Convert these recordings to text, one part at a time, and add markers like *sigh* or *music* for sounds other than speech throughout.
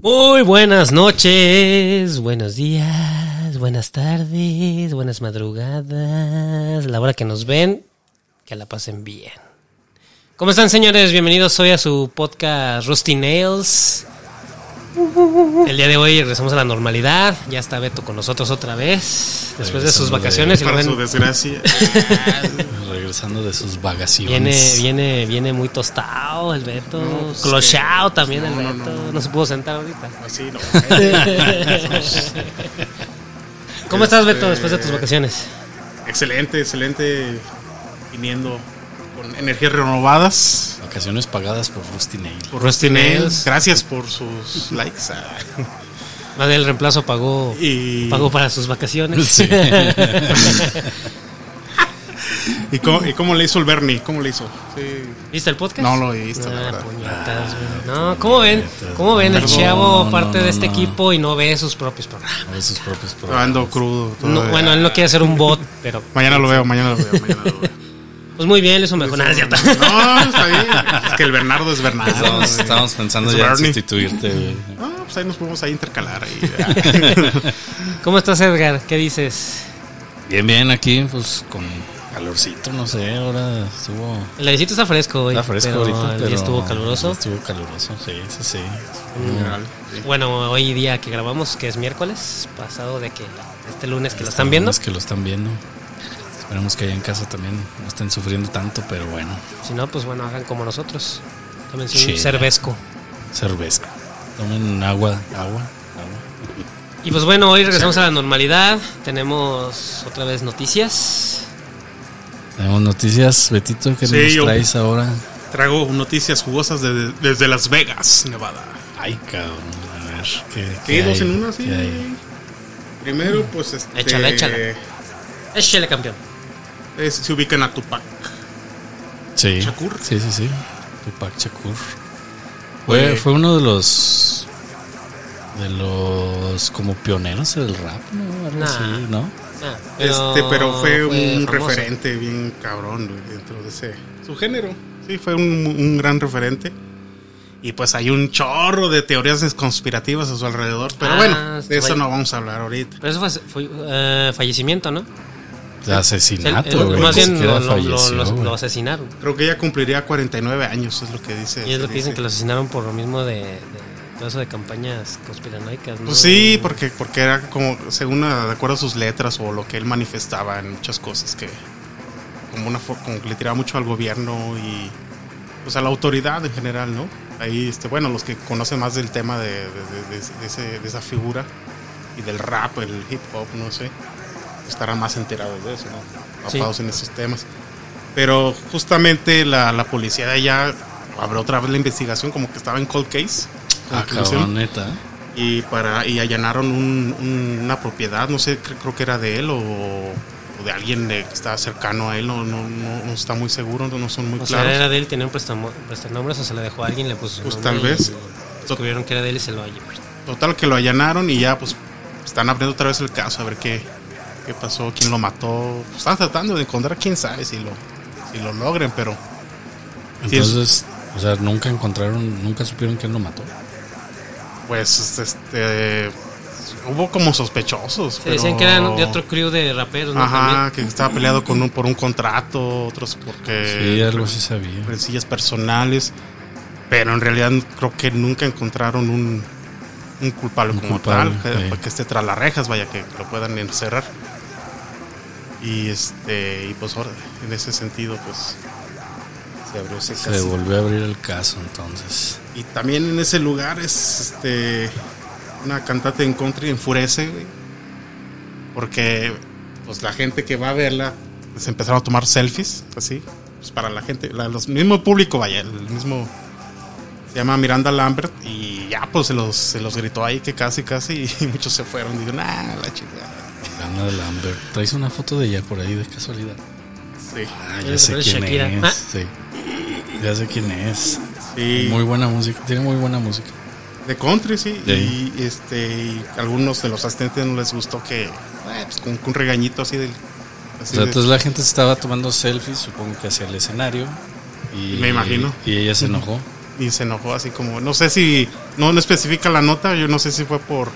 Muy buenas noches, buenos días, buenas tardes, buenas madrugadas, la hora que nos ven, que la pasen bien. ¿Cómo están señores? Bienvenidos hoy a su podcast Rusty Nails. El día de hoy regresamos a la normalidad, ya está Beto con nosotros otra vez, después de sus de- vacaciones. y lo Para ven- su desgracia. *laughs* Regresando de sus vagaciones. Viene, viene, viene muy tostado el Beto, No, pues, clochado que- también el no, no, Beto, no, no. se pudo sentar ahorita. Así no. *laughs* ¿Cómo estás Beto Este- después de tus vacaciones? excelente, excelente. Viniendo con energías renovadas. Vacaciones pagadas por Rusty Nail. Por Rusty Nails. Nails. Gracias por sus *laughs* likes. ah. Más del reemplazo pagó, Y, pagó para sus vacaciones. Sí. *laughs* *laughs* ¿Y, cómo, y cómo le hizo el Bernie? ¿Cómo le hizo? Sí. ¿Viste el podcast? No lo he visto, Ah, puñetas. No, ¿cómo ven? ¿Cómo ven? El chavo no, parte no, de este no. equipo y no ve sus propios programas. A sus propios Ando programas. crudo. No, todavía. bueno, él no quiere ser un bot, pero Mañana lo veo, mañana lo veo, mañana lo veo. Pues muy bien, es un mejor. Nada, es cierto. No, está bien. Es que el Bernardo es Bernardo. Estábamos, güey. estábamos pensando Es ya en Bernie. sustituirte. güey. Ah, pues ahí nos podemos ahí intercalar. Ahí. *laughs* ¿Cómo estás, Edgar? ¿Qué dices? Bien, bien, aquí, pues con calorcito, no sé. Ahora estuvo. El airecito está fresco hoy. Está fresco pero ahorita, pero. estuvo caluroso. Estuvo caluroso, sí, sí, sí. Bueno, hoy día que grabamos, que es miércoles, pasado de que este lunes que lo están viendo. Los que lo están viendo. Esperemos que allá en casa también no estén sufriendo tanto, pero bueno. Si no, pues bueno, hagan como nosotros. Tomen Sí. un cervezco. Cerveza. Tomen agua, agua, agua. Y pues bueno, hoy regresamos a la normalidad. Tenemos otra vez noticias. Tenemos noticias, Betito, que Sí, nos traes ahora? Traigo noticias jugosas de- desde Las Vegas, Nevada. Ay, cabrón, a ver. ¿Qué, ¿Qué? hay? Dos en una, sí. ¿Qué? Primero, pues este. Échala, échala. Échale, campeón. Es- se ubican a Tupac. Sí. Shakur. Sí, sí, sí. Tupac Shakur. Fue, Fue- fue uno de los. De los. como pioneros del rap, ¿no? Algo Nah. así, ¿no? Ah, este, pero fue, un famoso. referente bien cabrón dentro de ese. Su género. Sí, fue un, un gran referente. Y pues hay un chorro de teorías conspirativas a su alrededor. Pero Ah, bueno, este de eso no vamos a hablar ahorita. Pero eso fue, fue, eh, fallecimiento, ¿no? De asesinato, güey. más bien lo, lo- lo- falleció, lo- güey. lo asesinaron. Creo que ella cumpliría 49 años, es lo que dice. Y es lo que dicen dice. que lo asesinaron por lo mismo de, de todo eso de campañas conspiranoicas, ¿no? Pues sí, porque, porque era como, según a- de acuerdo a sus letras o lo que él manifestaba en muchas cosas, que como una como que le tiraba mucho al gobierno y pues a la autoridad en general, ¿no? Ahí, este, bueno, los que conocen más del tema de, de- de- de- de ese- de esa figura y del rap, el hip hop, no sé, estarán más enterados de eso, ¿no? Sí. Apados en esos temas. Pero justamente la, la policía de allá abrió otra vez la investigación, como que estaba en cold case. Ah, cabrón, neta. y para y allanaron un- un- una propiedad no sé cre- creo que era de él o, o de alguien de- que estaba cercano a él no, no, no, no está muy seguro no, no son muy O sea, claros era de él, tenía un prestanombres o se le dejó a alguien, le puso Pues tal vez. y descubrieron que era de él y se lo llevó. total que lo allanaron y ya pues están abriendo otra vez el caso a ver qué, qué pasó quién lo mató Pues, están tratando de encontrar quién sabe si lo si lo logren pero Entonces, o sea, nunca encontraron, nunca supieron quién lo mató. pues este hubo como sospechosos Se pero- decían que eran de otro crew de raperos, ¿no? Ajá, También. que estaba peleado con un, por un contrato, otros porque Sí, algo así sabía. rencillas personales, pero en realidad creo que nunca encontraron un, un culpable Un como culpable, tal, que esté tras las rejas, vaya, que lo puedan encerrar. Y este, y pues ahora, en ese sentido, pues se abrió ese Se caso. volvió a abrir el caso entonces. Y también en ese lugar es este una cantante en country enfurece, güey. Porque pues la gente que va a verla se empezaron a tomar selfies, así, pues para la gente, la, los mismo público, vaya, el mismo se llama Miranda Lambert y ya pues se los, se los gritó ahí que casi casi *laughs* y muchos se fueron y dijeron, ah, la chingada. Ana de Lambert. ¿Traes una foto de ella por ahí de casualidad? Sí. Ah, ya sé es quién Shakira. es. Ah. Sí. Ya sé quién es. Sí. Muy buena música. Tiene muy buena música. De country, sí. Sí. Y este y algunos de los asistentes no les gustó que eh, pues, con, con un regañito así del O sea, de- entonces la gente estaba tomando selfies, supongo que hacia el escenario. Y, Me imagino. Y ella se enojó. y se enojó así como, no sé si, no, no especifica la nota, yo no sé si fue por,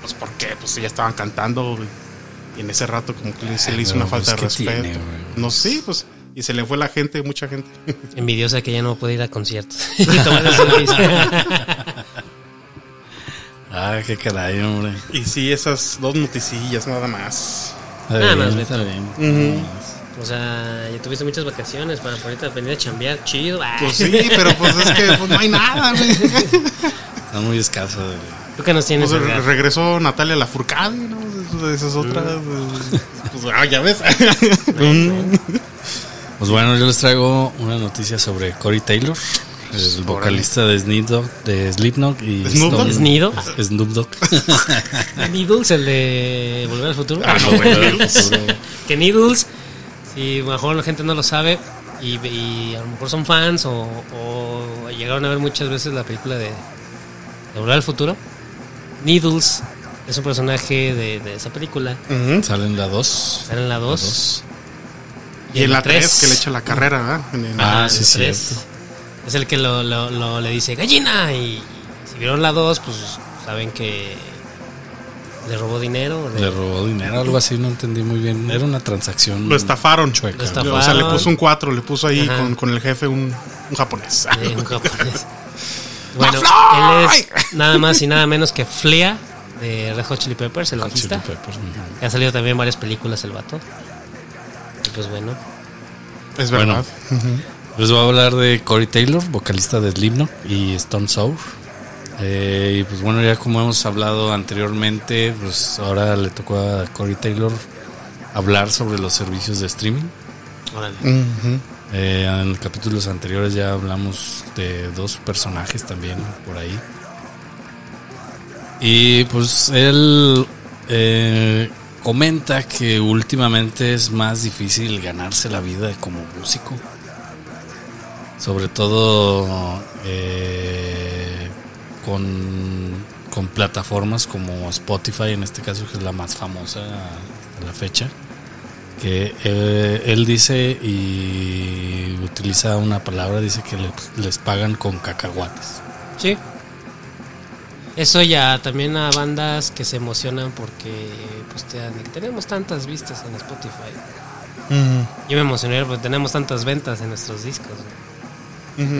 pues por qué, pues ya estaban cantando y, en ese rato como que se le hizo una Pero, falta pues, de ¿qué respeto. tiene, no sé, pues, y se le fue la gente, mucha gente. *laughs* Envidiosa que ya no puede ir a conciertos. *laughs* *laughs* Ah, qué caray, hombre. y sí, esas dos noticillas nada más. Nada bien, más, está bien. O sea, ya tuviste muchas vacaciones para ahorita venir a chambear. Chido. Ah. Pues sí, pero pues es que pues, no hay nada, güey. Está muy escaso. güey. ¿Tú qué nos tienes? Pues, regresó Natalia Lafourcade, ¿no? Esa es otra. Pues, *laughs* ah, ya ves. Pues bueno, yo les traigo una noticia sobre Corey Taylor, el vocalista de Snoop Dogg, de Slipknot y ¿Snoop Dogg? Snoop Dogg. Needles, el de Volver al Futuro. Ah, no, güey. *laughs* que Needles, si a lo mejor la gente no lo sabe y, y a lo mejor son fans o, o llegaron a ver muchas veces la película de, de Volver al Futuro, Needles es un personaje de, de esa película. Ujú. Salen la 2. Sale en la 2. Y en la 3 que le echa la carrera, ¿verdad? En el- Ah, sí, el cierto. Es el que lo, lo- lo- le dice gallina. Y, si vieron la 2, pues saben que le robó dinero. le- Le robó dinero, algo así, no entendí muy bien. Era una transacción. Lo estafaron. Chueca. Lo estafaron. O sea, le puso un 4, le puso ahí con, con el jefe un, un japonés. Sí, un japonés. *laughs* Bueno, él es nada más y nada menos que Flea de Red Hot Chili Peppers, el Chili bajista. Peppers, ha salido también varias películas el vato. Y pues bueno. Es Bueno. verdad. Les voy a hablar de Corey Taylor, vocalista de Slipknot y Stone Sour. Eh, y pues bueno, ya como hemos hablado anteriormente, pues ahora le tocó a Corey Taylor hablar sobre los servicios de streaming. Órale. Ujú. Eh, en capítulos anteriores ya hablamos de dos personajes también por ahí. Y pues él eh, comenta que últimamente es más difícil ganarse la vida como músico. Sobre todo eh, con, con plataformas como Spotify, en este caso que es la más famosa hasta la fecha que eh, él dice y utiliza una palabra, dice que le- les pagan con cacahuates. Sí. Eso ya también a bandas que se emocionan porque pues te dan- tenemos tantas vistas en Spotify. Yo me emocioné porque tenemos tantas ventas en nuestros discos.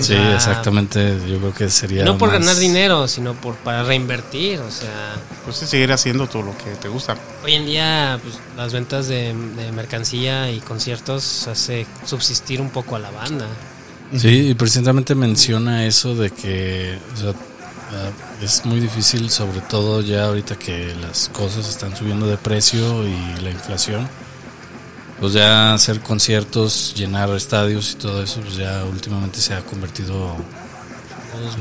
Sí, Ah. exactamente, yo creo que sería... no por más- ganar dinero, sino por para reinvertir, o sea, Pues sí, seguir haciendo todo lo que te gusta. hoy en día pues, las ventas de, de mercancía y conciertos hace subsistir un poco a la banda. Sí, y precisamente menciona eso de que o sea, ah, es muy difícil, sobre todo ya ahorita que las cosas están subiendo de precio y la inflación. Pues ya hacer conciertos, llenar estadios y todo eso, pues ya últimamente se ha convertido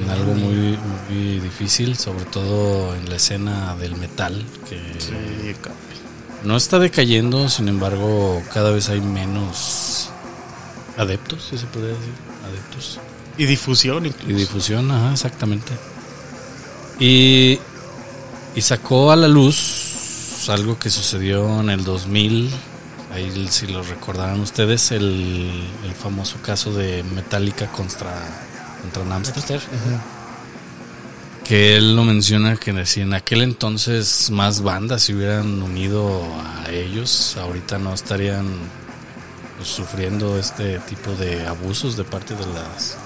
en algo muy, muy difícil, sobre todo en la escena del metal, que Sí, no está decayendo, sin embargo, cada vez hay menos adeptos, si se podría decir, adeptos. Y difusión Y incluso. difusión, ajá, exactamente. Y, y sacó a la luz algo que sucedió en el 2000, ahí si lo recordarán ustedes, el, el famoso caso de Metallica contra, contra Napster que él lo menciona que si en aquel entonces más bandas se hubieran unido a ellos, ahorita no estarían pues, sufriendo este tipo de abusos de parte de las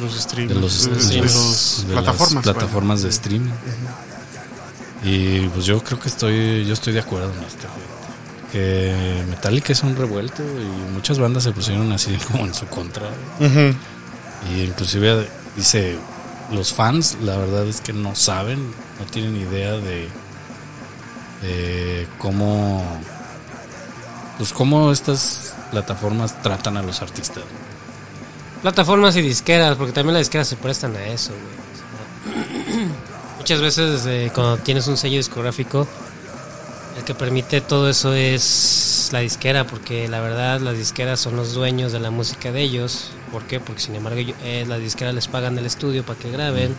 Los de los, de- los- de las plataformas. plataformas de streaming. Y pues yo creo que estoy yo estoy de acuerdo en esto. Que Metallica es un revuelto y muchas bandas se pusieron así *laughs* como en su contra. Y inclusive dice, los fans la verdad es que no saben, no tienen idea de, de cómo, pues cómo estas plataformas tratan a los artistas. Plataformas y disqueras, porque también las disqueras se prestan a eso, güey. O sea, *clears throat* muchas veces eh, cuando tienes un sello discográfico, el que permite todo eso es la disquera, porque la verdad las disqueras son los dueños de la música de ellos. ¿Por qué? Porque sin embargo eh, las disqueras les pagan el estudio para que graben.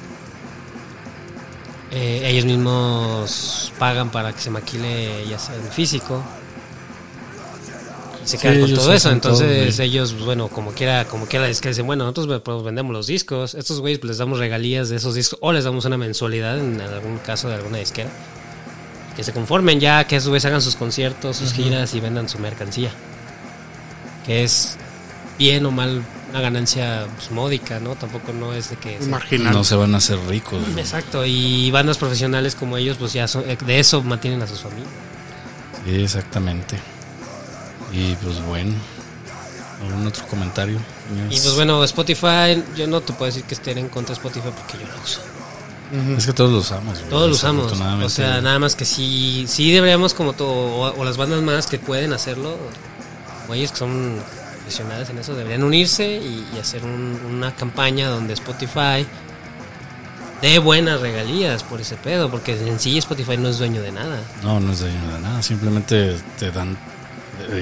Eh, ellos mismos pagan para que se maquile ya sea en físico. se Sí, quedan con todo eso. todo, Entonces ellos, bueno, como quiera, como quiera, es que dicen, bueno, nosotros pues, vendemos los discos, estos güeyes pues, les damos regalías de esos discos o les damos una mensualidad en algún caso de alguna disquera. Que se conformen ya, que esos güeyes hagan sus conciertos, sus giras y vendan su mercancía. Que es bien o mal una ganancia pues, módica, ¿no? Tampoco no es de que... se- Marginal. No se van a hacer ricos. Exacto, y bandas profesionales como ellos, pues ya son- de eso mantienen a sus familias. Sí, exactamente. Y pues bueno, ¿algún otro comentario? Y pues bueno, Spotify, yo no te puedo decir que estén en contra de Spotify porque yo lo uso. Es que todos lo usamos. güey, Todos lo usamos. desafortunadamente. O sea, nada más que sí, sí deberíamos como todo, o, las bandas más que pueden hacerlo, o ellos que son profesionales en eso, deberían unirse y, y hacer un- una campaña donde Spotify dé buenas regalías por ese pedo, porque en sí Spotify no es dueño de nada. No, no es dueño de nada. Simplemente te dan.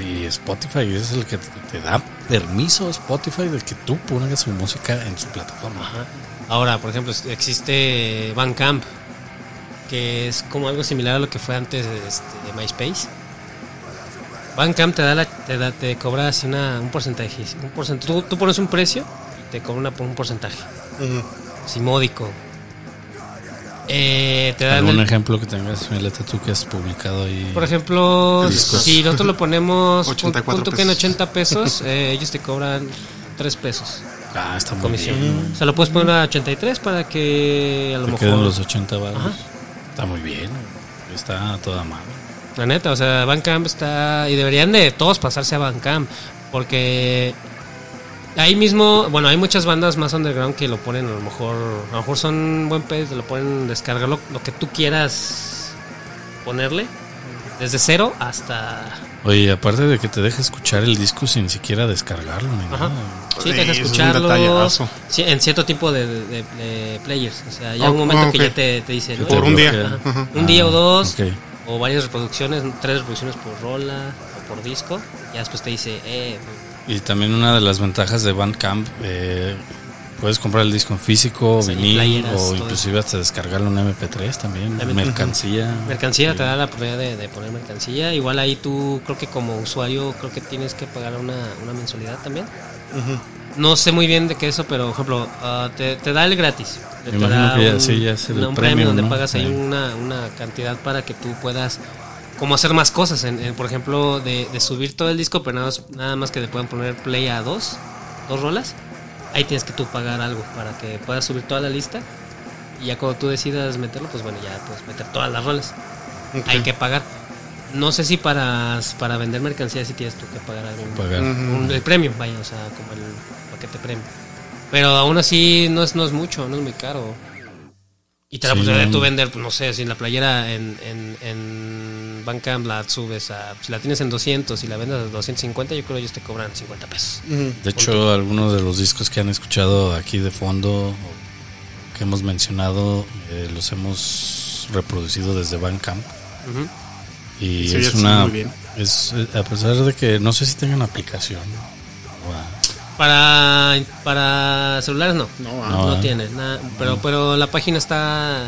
Y Spotify es el que te te da permiso, Spotify, de que tú pongas su música en su plataforma. Ajá. Ahora, por ejemplo, existe Bandcamp, que es como algo similar a lo que fue antes este, de MySpace. Bandcamp te da la, te, da- te cobra así una, un porcentaje. Un porcent- tú, tú pones un precio y te cobra una, un porcentaje. Ujú. Así módico. Eh, te dan ¿Algún el- ejemplo que tengas, Violeta, tú que has publicado ahí? por ejemplo, Discos. si nosotros lo ponemos 84 punto que en pesos. 80 pesos, *laughs* eh, ellos te cobran 3 pesos ah, está muy comisión. bien. O sea, lo puedes poner a 83 para que a lo Te mejor quedan los 80 baros. Ajá. Está muy bien. Está toda madre. La neta, o sea, Bandcamp está. Y deberían de todos pasarse a Bandcamp. Porque ahí mismo, bueno, hay muchas bandas más underground que lo ponen, a lo mejor. A lo mejor son buen pez, lo ponen descargar lo, lo que tú quieras ponerle. Desde cero hasta. Oye, aparte de que te deja escuchar el disco sin siquiera descargarlo ni Ajá. nada. Sí, te deja es escucharlo. sí, en cierto tipo de, de- de players. O sea, ya Oh, un momento oh, que ya te, te dice. ¿no? Por un día. bloquea. Ajá. Ajá. Un día o dos. Ok. O varias reproducciones, tres reproducciones por rola o por disco. Ya después te dice, eh, Y también una de las ventajas de Bandcamp, eh, puedes comprar el disco en físico, Sí, vinil playeras, o inclusive hasta descargarlo en MP3 también, También. mercancía. Mercancía te da la oportunidad de, de poner mercancía. Igual ahí tú, creo que como usuario, creo que tienes que pagar una, una mensualidad también. No sé muy bien de qué eso, pero por ejemplo, ah, te, te da el gratis. Me te imagino da que ya- sí, ya es el un premium, donde ¿no? pagas ahí Sí. una, una cantidad para que tú puedas como hacer más cosas. En, en, por ejemplo, de, de subir todo el disco, pero nada más, nada más que le puedan poner play a dos, dos rolas. Ahí tienes que tú pagar algo para que puedas subir toda la lista. Y ya cuando tú decidas meterlo, pues bueno, ya puedes meter todas las rolas hay que pagar. No sé si para, para vender mercancía si tienes tú que pagar algún Pagar. un- el premio, vaya, o sea, como el paquete premio. Pero aún así no es, no es mucho, no es muy caro. Y te da la Sí, posibilidad de tú vender, pues, no sé, si la playera en, en, en Bandcamp la subes a... Si la tienes en 200 y la vendes a 250, yo creo que ellos te cobran 50 pesos. De hecho, algunos de los discos que han escuchado aquí de fondo, que hemos mencionado, eh, los hemos reproducido desde Bandcamp. Ujú. Y Sí, es una. muy bien. Es, eh, a pesar de que no sé si tengan aplicación. Para, para celulares no. No, ah, No, No, ¿eh? tiene nada. Pero, pero la página está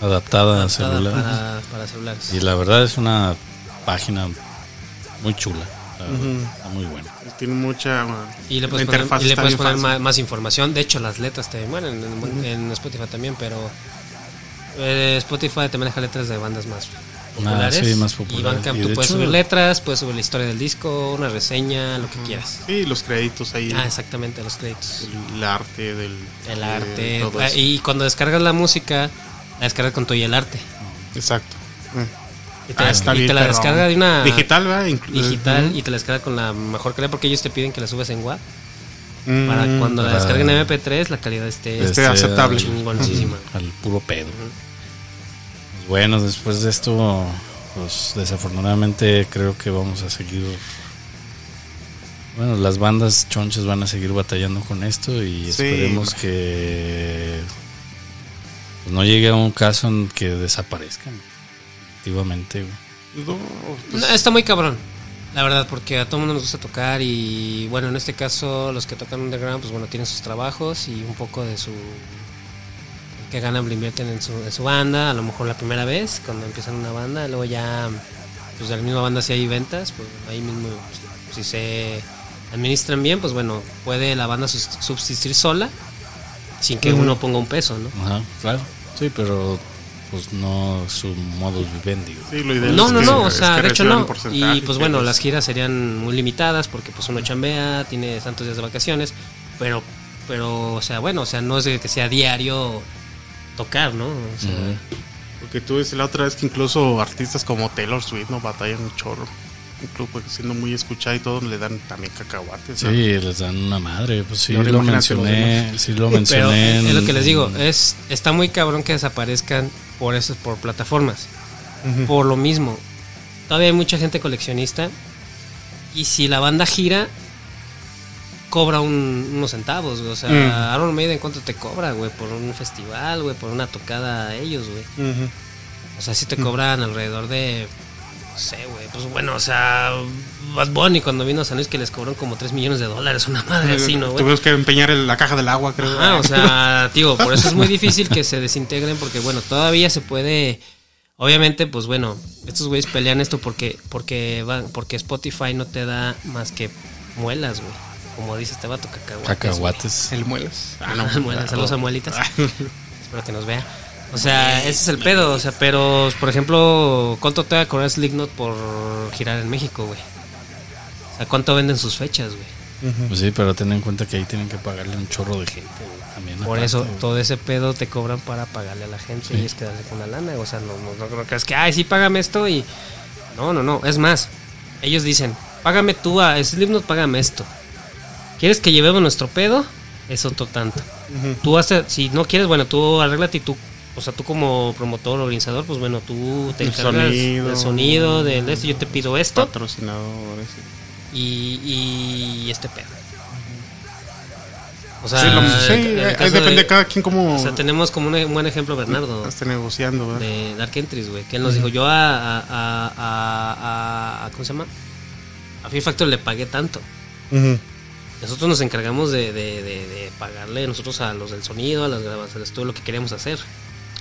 adaptada a adaptada celular. para, para celulares. Y la verdad es una página muy chula. muy buena. Tiene mucha. Y le la puedes poner, interfaz y le está puedes poner más, más información. De hecho, las letras te bueno, en, en- en Spotify también, pero eh, Spotify te maneja letras de bandas más populares. Ah, sí, más Y populares. Bandcamp Y tú de puedes hecho- subir letras, puedes subir la historia del disco, una reseña, lo que quieras. Sí, los créditos ahí. Ah, exactamente, los créditos. el, el arte del. El de arte. todo ah, y cuando descargas la música, la descargas con todo y el arte. Exacto. Y te, Ah, la- está y bien, te la descarga de una Digital, ¿verdad? Inclu- digital y te la descarga con la mejor calidad porque ellos te piden que la subas en WAV. Mm, Para cuando la descarguen en MP3, la calidad esté Esté aceptable. chingoncísima. Al puro pedo. Bueno, después de esto, pues desafortunadamente creo que vamos a seguir. Bueno, las bandas chonchas van a seguir batallando con esto y Sí. esperemos que pues, no llegue a un caso en que desaparezcan. Efectivamente. No, pues, No, está muy cabrón, la verdad, porque a todo mundo nos gusta tocar y bueno, en este caso los que tocan underground, pues bueno, tienen sus trabajos y un poco de su... que ganan, lo invierten en su, en su banda, a lo mejor la primera vez, cuando empiezan una banda, luego ya, pues de la misma banda si hay ventas, pues ahí mismo si se administran bien, pues bueno, puede la banda subsistir sola sin que uno ponga un peso, ¿no? Ajá, claro. Sí, pero pues no su modus vivendi. Sí, lo ideal No, es no, que- no, o es sea, que de hecho no. Y pues bueno, las giras serían muy limitadas porque pues uno chambea, tiene tantos días de vacaciones, pero, pero, o sea, bueno, o sea, no es de que sea diario tocar, ¿no? O sea, Ujú. Porque tú dices la otra vez que incluso artistas como Taylor Swift no batallan un chorro. Incluso porque siendo muy escuchada y todo, le dan también cacahuates. Sí, ¿no? les dan una madre. Pues sí, ahora lo mencioné. Sí, lo Pero mencioné. es en- lo que les digo, es está muy cabrón que desaparezcan por eso, por plataformas. Por lo mismo, todavía hay mucha gente coleccionista y si la banda gira cobra un- unos centavos, güey. o sea, Mm. Iron Maiden cuánto te cobra, güey, por un festival, güey, por una tocada a ellos, güey. O sea, si te cobran alrededor de no sé, güey, pues bueno, o sea, Bad Bunny cuando vino a San Luis que les cobraron como 3 millones de dólares, una madre así, ¿no, güey? Tuvimos que empeñar el- la caja del agua, creo. Ah, o sea, *laughs* tío, por eso es muy difícil que se desintegren porque, bueno, todavía se puede... Obviamente, pues bueno, estos güeyes pelean esto porque porque van, porque Spotify no te da más que muelas, güey. Como dice este vato, cacahuates. Cacahuates. El muelas. Ah, Muelas, saludos a muelitas. *laughs* Espero que nos vea. O sea, ese es el pedo. O sea, pero, por ejemplo, ¿cuánto te va a cobrar Slipknot por girar en México, güey? O sea, ¿cuánto venden sus fechas, güey? Pues sí, pero ten en cuenta que ahí tienen que pagarle un chorro de gente. güey, También Por aparte, eso, güey. todo ese pedo te cobran para pagarle a la gente Sí. y es quedarse con la lana. O sea, no, no, no, no creas que, ay, sí, págame esto y. No, no, no. Es más, ellos dicen, págame tú a Slipknot, págame esto. ¿Quieres que llevemos nuestro pedo? Es otro tanto. Tú haces, si no quieres, bueno, tú arréglate y tú, o sea, tú como promotor organizador, pues bueno, tú te El encargas sonido. del sonido, del esto, yo te pido esto Patrocinadores. y, y este pedo. O sea, sí, lo- ahí depende de- de cada quien cómo o sea, tenemos como un, un buen ejemplo Bernardo esté negociando. ¿verdad? de Dark Entries, güey, que él nos dijo, yo a, a, a, a- a- ¿cómo se llama? A Fear Factor le pagué tanto. Ujú. Nosotros nos encargamos de, de, de- de pagarle nosotros a los del sonido, a las grabaciones, todo lo que queríamos hacer.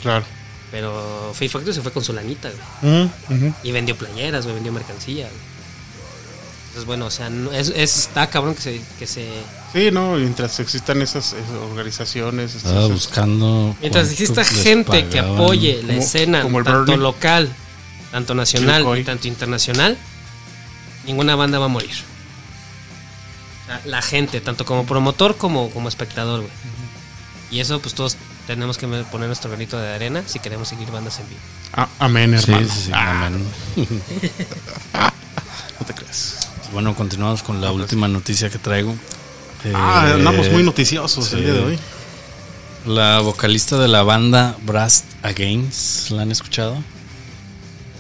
Claro. Pero Fear Factor se fue con su lanita, güey. Ujú. Y vendió playeras, güey, vendió mercancía. güey. Entonces, bueno, o sea, no- es, es- está cabrón que se, que se... Sí, no, mientras existan esas, esas organizaciones. Estaba esas- buscando. Mientras exista gente que apoye la Como- escena, como el tanto Bernie. local, tanto nacional y tanto internacional, ninguna banda va a morir. La gente, tanto como promotor como como espectador, güey. Y eso, pues todos tenemos que poner nuestro granito de arena si queremos seguir bandas en vivo. Ah, amén, hermano. sí, sí, Ah, amén. *laughs* no te creas. Bueno, continuamos con la última noticia que traigo. Ah, Eh, andamos muy noticiosos sí. el día de hoy. La vocalista de la banda Brass Against, ¿la han escuchado?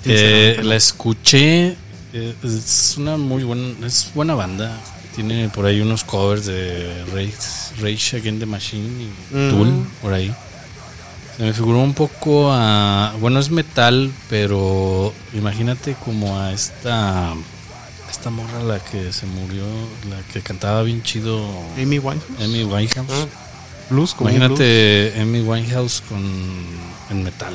Eh, la escuché. eh, es una muy buena, es buena banda. Tiene por ahí unos covers de Rage, Rage Against the Machine y Mm. Tool, por ahí. Se me figuró un poco a. Bueno, es metal, pero imagínate como a esta. a Esta morra, la que se murió, la que cantaba bien chido, Amy Winehouse. Amy Winehouse. Ah. Blues, como Imagínate Amy Winehouse con en metal.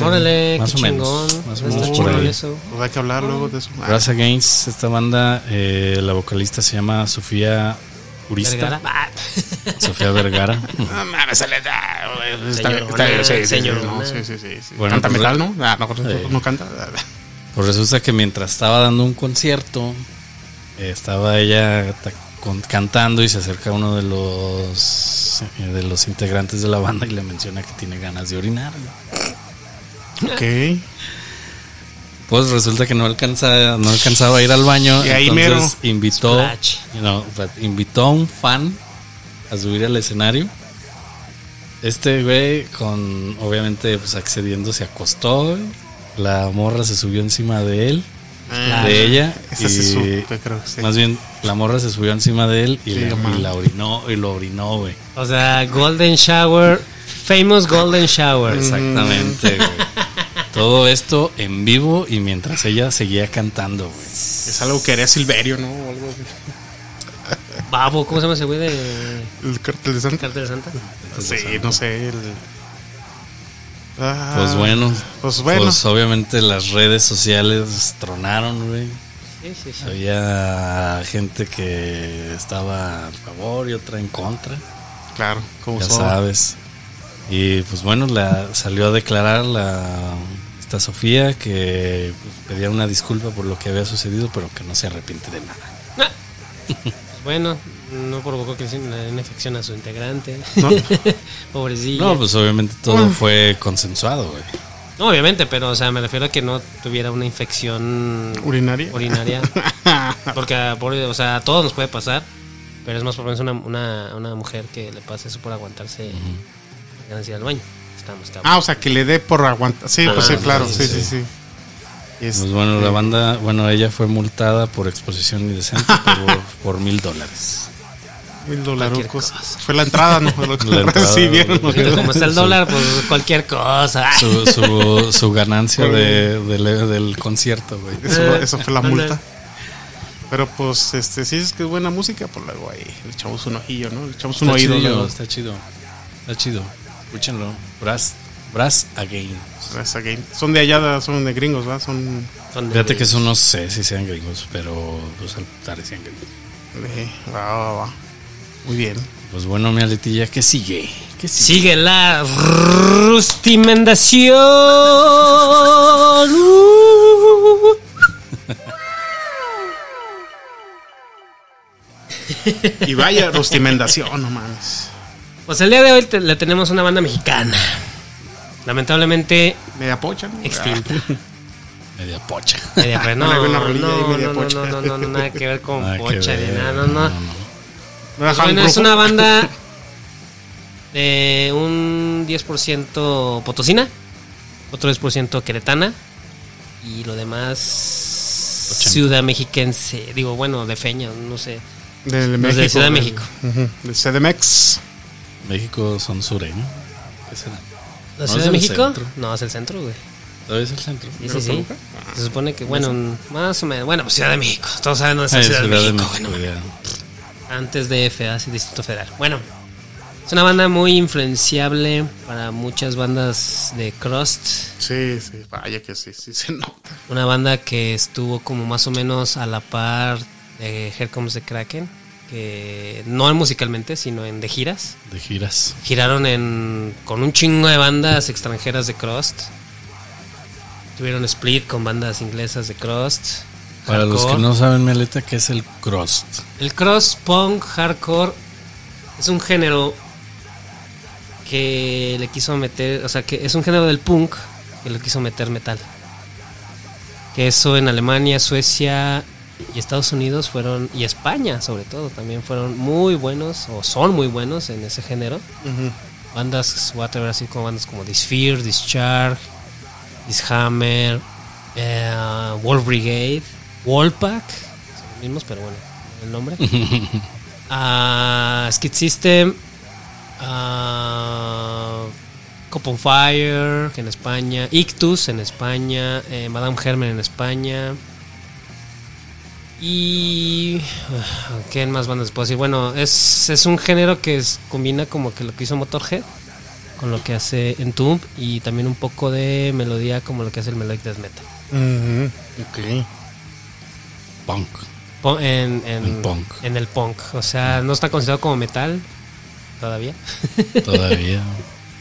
Órale, más qué o menos, chingón. más o Está menos por ahí. eso. Pues hay que hablar luego de eso. Ah, Brass Against, esta banda, eh, la vocalista se llama Sofía Urista. Vergara. Ah. *laughs* Sofía Vergara. No mames, sale. sí. Bueno, ¿Canta pues, metal, no? Ah, no, no, Sí. no canta. Pues resulta que mientras estaba dando un concierto, eh, estaba ella con- cantando y se acerca uno de los eh, de los integrantes de la banda y le menciona que tiene ganas de orinar. Ok. Pues resulta que no alcanza, no alcanzaba a ir al baño. Y ahí entonces invitó, you know, but invitó a un fan a subir al escenario. Este güey, con obviamente pues accediendo, se acostó. güey. La morra se subió encima de él, Ah, de ella. Esa y- supe, creo que sí. Más bien, la morra se subió encima de él y, Sí, y la orinó y lo orinó, güey. O sea, Golden Shower, famous Golden Shower. Exactamente, güey. Todo esto en vivo y mientras ella seguía cantando, güey. Es algo que haría Silverio, ¿no? O algo así. Babo, ¿cómo se llama ese güey de El cartel de Santa. Cartel de Santa? Sí, no sé. el- Ah, Pues bueno, Pues bueno. pues obviamente las redes sociales tronaron, güey. Sí, sí, sí. Había gente que estaba a favor y otra en contra, Claro, como ya son. sabes. Y pues bueno, la salió a declarar la esta Sofía que pues, pedía una disculpa por lo que había sucedido, pero que no se arrepiente de nada. Ah. Pues bueno, no provocó que una una infección a su integrante. No. *laughs* Pobrecilla. No, pues obviamente todo fue consensuado, güey. No, obviamente, pero o sea, me refiero a que no tuviera una infección Urinaria. urinaria. *laughs* Porque a, por- o sea, a todos nos puede pasar. Pero es más probable una, una, una mujer que le pase eso por aguantarse de ir al baño. Estamos cabrón. Ah, o sea, que le dé por aguantar. Sí, pues sí, Ah, claro. sí, Sí, sí, Pues bueno, la banda, bueno, ella fue multada por exposición indecente *laughs* por, por mil dólares. Mil cosa. Fue la entrada, ¿no? Lo que *laughs* recibieron. como está el dólar, pues cualquier cosa. Su, su, su *laughs* ganancia de, del- del concierto, güey. Eso, eso fue la multa. Pero pues, este, si es que es buena música, pues luego ahí le echamos un ojillo, ¿no? Le echamos un Está oído. chido, está chido. Está chido. Escúchenlo. Brass, Brass Again. Esa game. Son de allá, son de gringos, ¿verdad? Son Son de- Fíjate que eso no sé si sean gringos, pero pues parecían gringos. Va, va, va. Muy bien. Pues bueno, mi aletilla, ¿qué sigue? ¿Qué sigue? Sigue la rustimendación. Uh. Y vaya rostimendación, no mames. Pues el día de hoy te- le tenemos una banda mexicana. Lamentablemente Media pocha, ¿no? extinta. *laughs* Media pocha. Media fre- no, no, no, media no, no, pocha. no, no, no, nada que ver con Nada pocha ni ver, nada, no, no. Pues bueno, es una banda *laughs* de un 10% potosina, otro 10% queretana y lo demás Ochenta. ciudad mexiquense. Digo, bueno, de feña, no sé. Del México. de Ciudad de México. Ujú, Del CDMX. México son sureño. ¿Qué será? ¿La ¿No Ciudad es de el México? centro? No, es el centro, güey. Todavía es el centro. Sí, ¿Pero sí, sí. Se supone que, bueno, más o menos. Bueno, pues Ciudad de México. Todos saben dónde está Ah, es Ciudad, de Ciudad de México. México, bueno, antes de FA, sí, Distrito Federal. Bueno, es una banda muy influenciable para muchas bandas de crust. Sí, sí, vaya que sí, sí se nota. Una banda que estuvo como más o menos a la par de Here Comes the Kraken, que no en musicalmente, sino en de giras. De giras. Giraron en, con un chingo de bandas extranjeras de crust. Tuvieron split con bandas inglesas de crust. Para los que no saben, mi aleta, ¿qué es el crust? El cross punk hardcore es un género que le quiso meter, o sea, que es un género del punk que le quiso meter metal. Que eso en Alemania, Suecia y Estados Unidos fueron, y España sobre todo, también fueron muy buenos, o son muy buenos en ese género. Bandas, atrever así como bandas como Disphere, Discharge, Dishammer, eh, Wolf Brigade, Wallpack, son los mismos, pero bueno, el nombre. *laughs* Ah, Skid System, ah, Cop on Fire en España, Ictus en España, eh, Madame Hermen en España. Y. ¿Qué más bandas puedo decir? Bueno, es, es un género que es- combina como que lo que hizo Motorhead con lo que hace Entomb y también un poco de melodía como lo que hace el Melodic Death Metal. Ujú, Ok. Punk. Po- En, en, El punk. en el punk. O sea, no está considerado como metal todavía. Todavía. *laughs*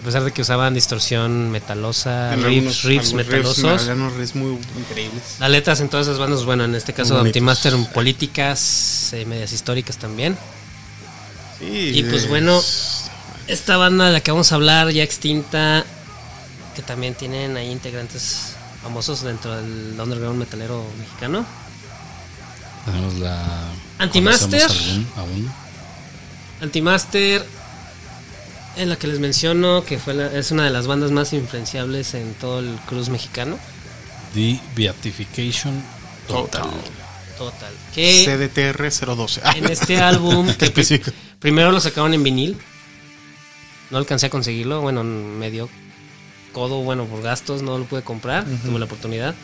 A pesar de que usaban distorsión metalosa, riffs, riffs metalosos. riffs, unos riffs muy increíbles. Las letras en todas esas bandas, bueno, en este caso bonitos. Antimaster, políticas, eh, medias históricas también. Sí, Y pues es- bueno, esta banda de la que vamos a hablar, ya extinta, que también tienen ahí integrantes famosos dentro del underground metalero mexicano. Tenemos la. Antimaster. Antimaster, en la que les menciono, que fue la- es una de las bandas más influenciables en todo el cruz mexicano. The Beatification Total. Total. Total. Que CDTR 012. Ah, en este álbum, *laughs* que pri- específico. primero lo sacaron en vinil. No alcancé a conseguirlo. Bueno, me dio codo, bueno, por gastos, no lo pude comprar. Tuve la oportunidad.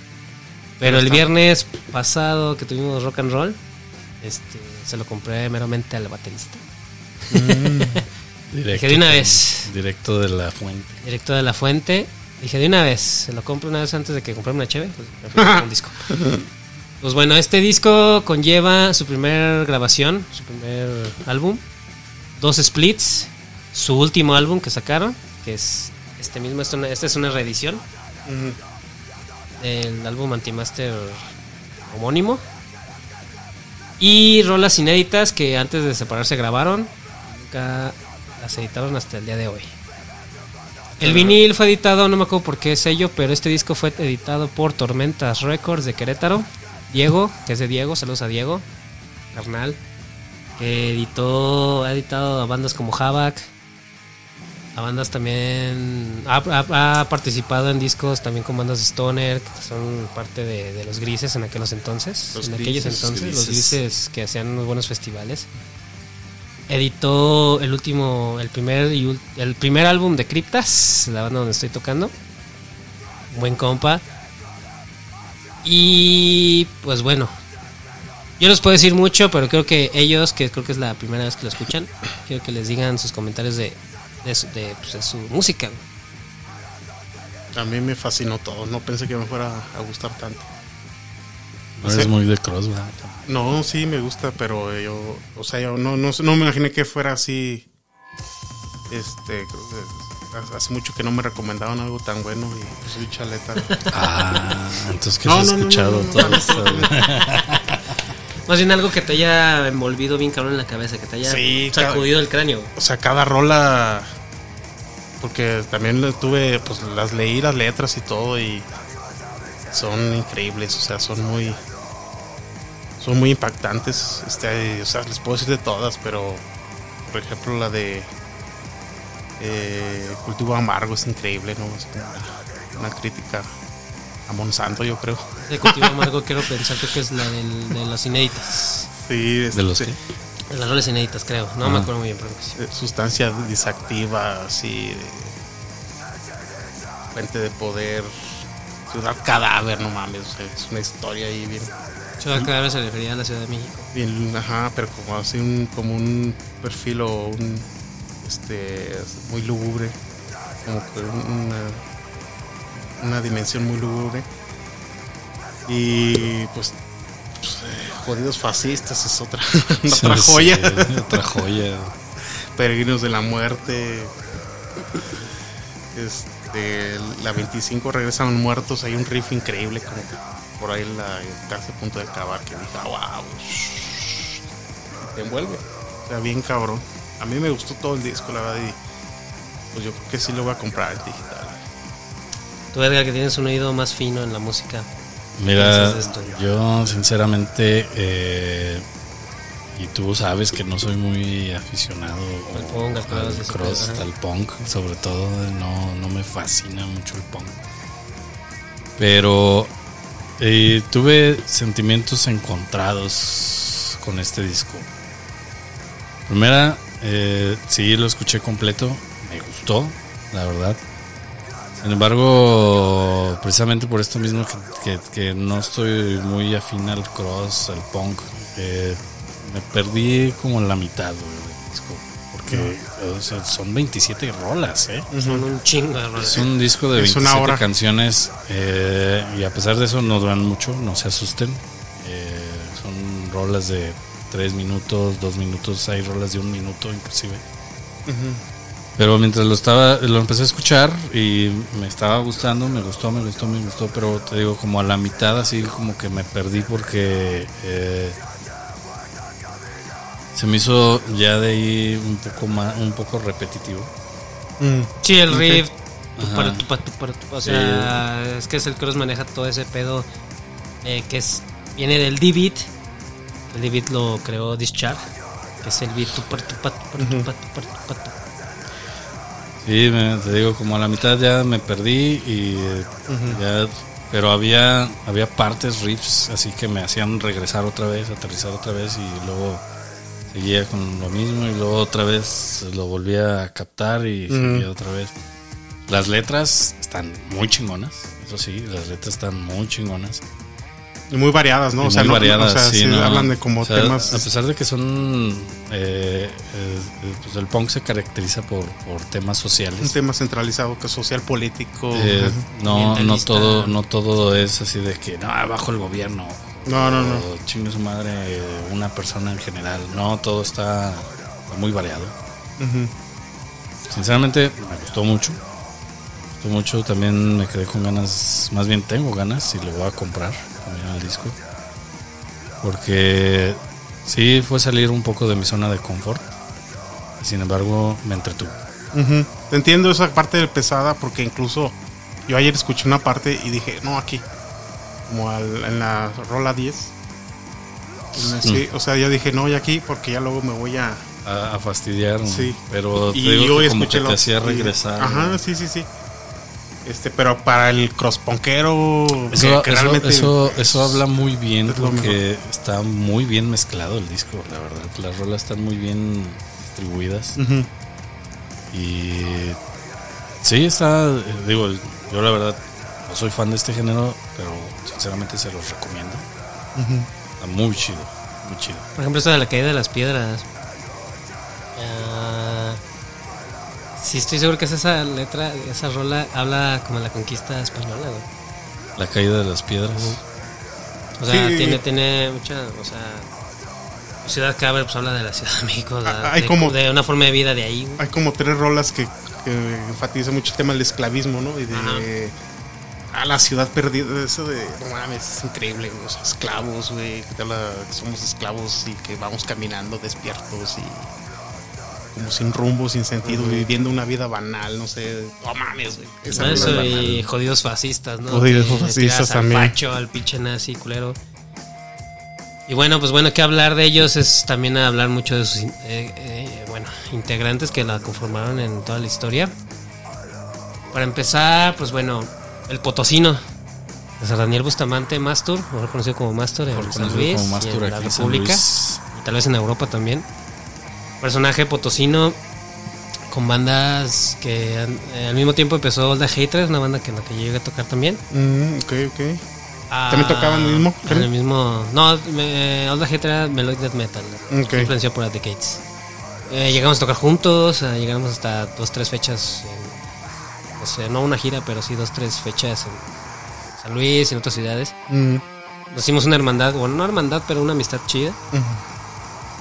Pero el viernes pasado que tuvimos rock and roll, este, se lo compré meramente al baterista. *laughs* Directo, Dije de una vez. Directo de la fuente. Directo de la fuente. Dije de una vez, se lo compro una vez antes de que comprarme una cheve. Pues, un disco. *laughs* Pues bueno, este disco conlleva su primer grabación, su primer álbum, dos splits, su último álbum que sacaron, que es este mismo, esta es una reedición del álbum Antimaster homónimo. Y rolas inéditas que antes de separarse grabaron, nunca las editaron hasta el día de hoy. El vinil fue editado, no me acuerdo por qué sello, pero este disco fue editado por Tormentas Records de Querétaro. Diego, que es de Diego, saludos a Diego, carnal, que editó, ha editado a bandas como Havoc, a bandas también, ha, ha- ha participado en discos también con bandas de Stoner, que son parte de, de los grises en aquellos entonces, Los en aquellos grises, entonces, los grises que hacían unos buenos festivales. Editó el último, el primer, y el primer álbum de Cryptas, la banda donde estoy tocando. Buen compa. Y pues bueno, yo les puedo decir mucho, pero creo que ellos, que creo que es la primera vez que lo escuchan, quiero que les digan sus comentarios de, de, su, de, pues, de su música. A mí me fascinó todo. No pensé que me fuera a gustar tanto. No eres muy de cross, ¿verdad? No, sí me gusta, pero yo, o sea, yo no, no, no me imaginé que fuera así. Este, hace- hace mucho que no me recomendaban algo tan bueno y pues soy chaleta. Ah, entonces que No, has no, escuchado no, no, todo no. esto. Más bien algo que te haya envolvido bien cabrón en la cabeza, que te haya Sí, sacudido el cráneo. O sea, cada rola. Porque también tuve, pues las leí las letras y todo y son increíbles, o sea, son muy. Son muy impactantes. Este, o sea, les puedo decir de todas, pero por ejemplo la de eh, Cultivo Amargo es increíble, ¿no? Es una, una crítica a Monsanto, yo creo. De cultivo amargo quiero pensar creo que es la del- de los inéditas. Sí, ¿De los este, qué? De las roles inéditas, creo. No me acuerdo muy bien, pero sí. de sustancia disactiva, así, de fuente de poder, ciudad cadáver, no mames, o sea, es una historia ahí bien, Ciudad se refería a la Ciudad de México. bien, ajá, pero como así un, como un perfil o un, este, muy lúgubre, como que una, una dimensión muy lúgubre. Y pues, pues, jodidos fascistas es otra, *laughs* otra Sí, joya. otra joya. Peregrinos de la Muerte. Este, la 25 regresan muertos. Hay un riff increíble, como que por ahí la casi a punto de acabar. Que dije, "Ah, wow, te envuelve. O sea, bien cabrón. A mí me gustó todo el disco, la verdad. Y pues yo creo que sí lo voy a comprar en digital. Tú, Edgar, que tienes un oído más fino en la música. Mira, yo sinceramente, eh, y tú sabes que no soy muy aficionado Al punk, al cross, ese cross, al punk, sobre todo, no, no me fascina mucho el punk. Pero eh, tuve sentimientos encontrados con este disco. Primera, eh, sí lo escuché completo, me gustó, la verdad. Sin embargo, precisamente por esto mismo que, no estoy muy afín al cross, al punk, eh, me perdí como la mitad del disco. Porque o sea, son 27 rolas, ¿eh? Son un chingo de rolas. Es un disco de Es una 27 hora. canciones eh, y a pesar de eso no duran mucho, no se asusten. Eh, son rolas de 3 minutos, 2 minutos, hay rolas de un minuto inclusive. Pero mientras lo estaba, lo empecé a escuchar y me estaba gustando, me gustó, me gustó, me gustó, pero te digo, como a la mitad así como que me perdí porque eh, se me hizo ya de ahí un poco más, un poco repetitivo. Mm. Sí, el Ok. riff. Ajá. Tupa, tupa. O sea, es que es el cross maneja todo ese pedo eh, que es viene del D-Beat. El D-Beat lo creó Discharge, que es el beat tupa, tupa, tupa, tupa, tupa, tupa, tupa. Sí, me- te digo, como a la mitad ya me perdí y ya, pero había, había partes, riffs, así que me hacían regresar otra vez, aterrizar otra vez y luego seguía con lo mismo y luego otra vez lo volvía a captar y seguía otra vez. Las letras están muy chingonas, eso sí, las letras están muy chingonas. Y muy variadas, ¿no? y o sea, muy no- variadas, o sea, sí, sí ¿no? hablan de como O sea, temas. A pesar de que son. eh, eh, pues el punk se caracteriza por, por temas sociales. un tema centralizado que es social político. Eh, no, no todo, no todo es así de que no, bajo el gobierno, No, no, no. chingue su madre una persona en general. No, todo está, muy variado. Sinceramente, me gustó mucho. Me gustó mucho. También me quedé con ganas, más bien tengo ganas y lo voy a comprar también el disco. Porque sí fue salir un poco de mi zona de confort. Sin embargo, me entretuvo. Ujú. Te entiendo esa parte pesada porque incluso yo ayer escuché una parte y dije, no, aquí. Como al- en la rola 10. Y me- sí, o sea, yo dije, no, y aquí porque ya luego me voy a... A, a fastidiar. Sí. Pero te y digo hoy que como que te hacía y- regresar. Ajá, sí, sí, sí. Este, pero para el crosspunkero Eso, que, que eso- eso, eso habla muy bien es porque está muy bien mezclado el disco, la verdad. Las rolas están muy bien distribuidas. Ujú. Y sí, está, digo, yo la verdad no soy fan de este género, pero sinceramente se los recomiendo. Está muy chido, muy chido. Por ejemplo, esta de la caída de las piedras. Ah, sí, estoy seguro que es esa letra, esa rola habla como de la conquista española, güey. La caída de las piedras. O sea, Sí. tiene, tiene mucha, o sea, Ciudad Caber pues habla de la Ciudad de México, de, Ah, hay de- como- de una forma de vida de ahí. güey. Hay como tres rolas que, que enfatizan mucho el tema del esclavismo, ¿no? Y de... A la ciudad perdida, eso de, no mames, es increíble, güey, o sea, esclavos, güey, que te habla que somos esclavos y que vamos caminando despiertos y como sin rumbo, sin sentido, viviendo una vida banal, no sé, no mames, güey. Rola Eso es y jodidos fascistas, ¿no? Jodidos Que fascistas también. Al facho, al pinche nazi, culero. Y bueno, pues bueno, que hablar de ellos es también hablar mucho de sus eh, eh, bueno, integrantes que la conformaron en toda la historia. Para empezar, pues bueno, el potosino. Sea, Daniel Bustamante Mastur, mejor conocido como Mastur en San Luis, como y en la aquí en San República Luis. y tal vez en Europa también. Personaje potosino con bandas que han- eh, al mismo tiempo empezó Olda Haters, una banda que en la que yo llegué a tocar también. Mm, ok, ok. Ah, ¿También tocaban el mismo En el mismo. No, me, Olda Haters era Melodic Death Metal. ¿no? Ok. Influenciado por The Gates. Eh, llegamos a tocar juntos, eh, llegamos hasta dos, tres fechas. En, no sé, no una gira, pero sí dos, tres fechas en San Luis y en otras ciudades. Mm, Nos hicimos una hermandad, bueno, no hermandad, pero una amistad chida.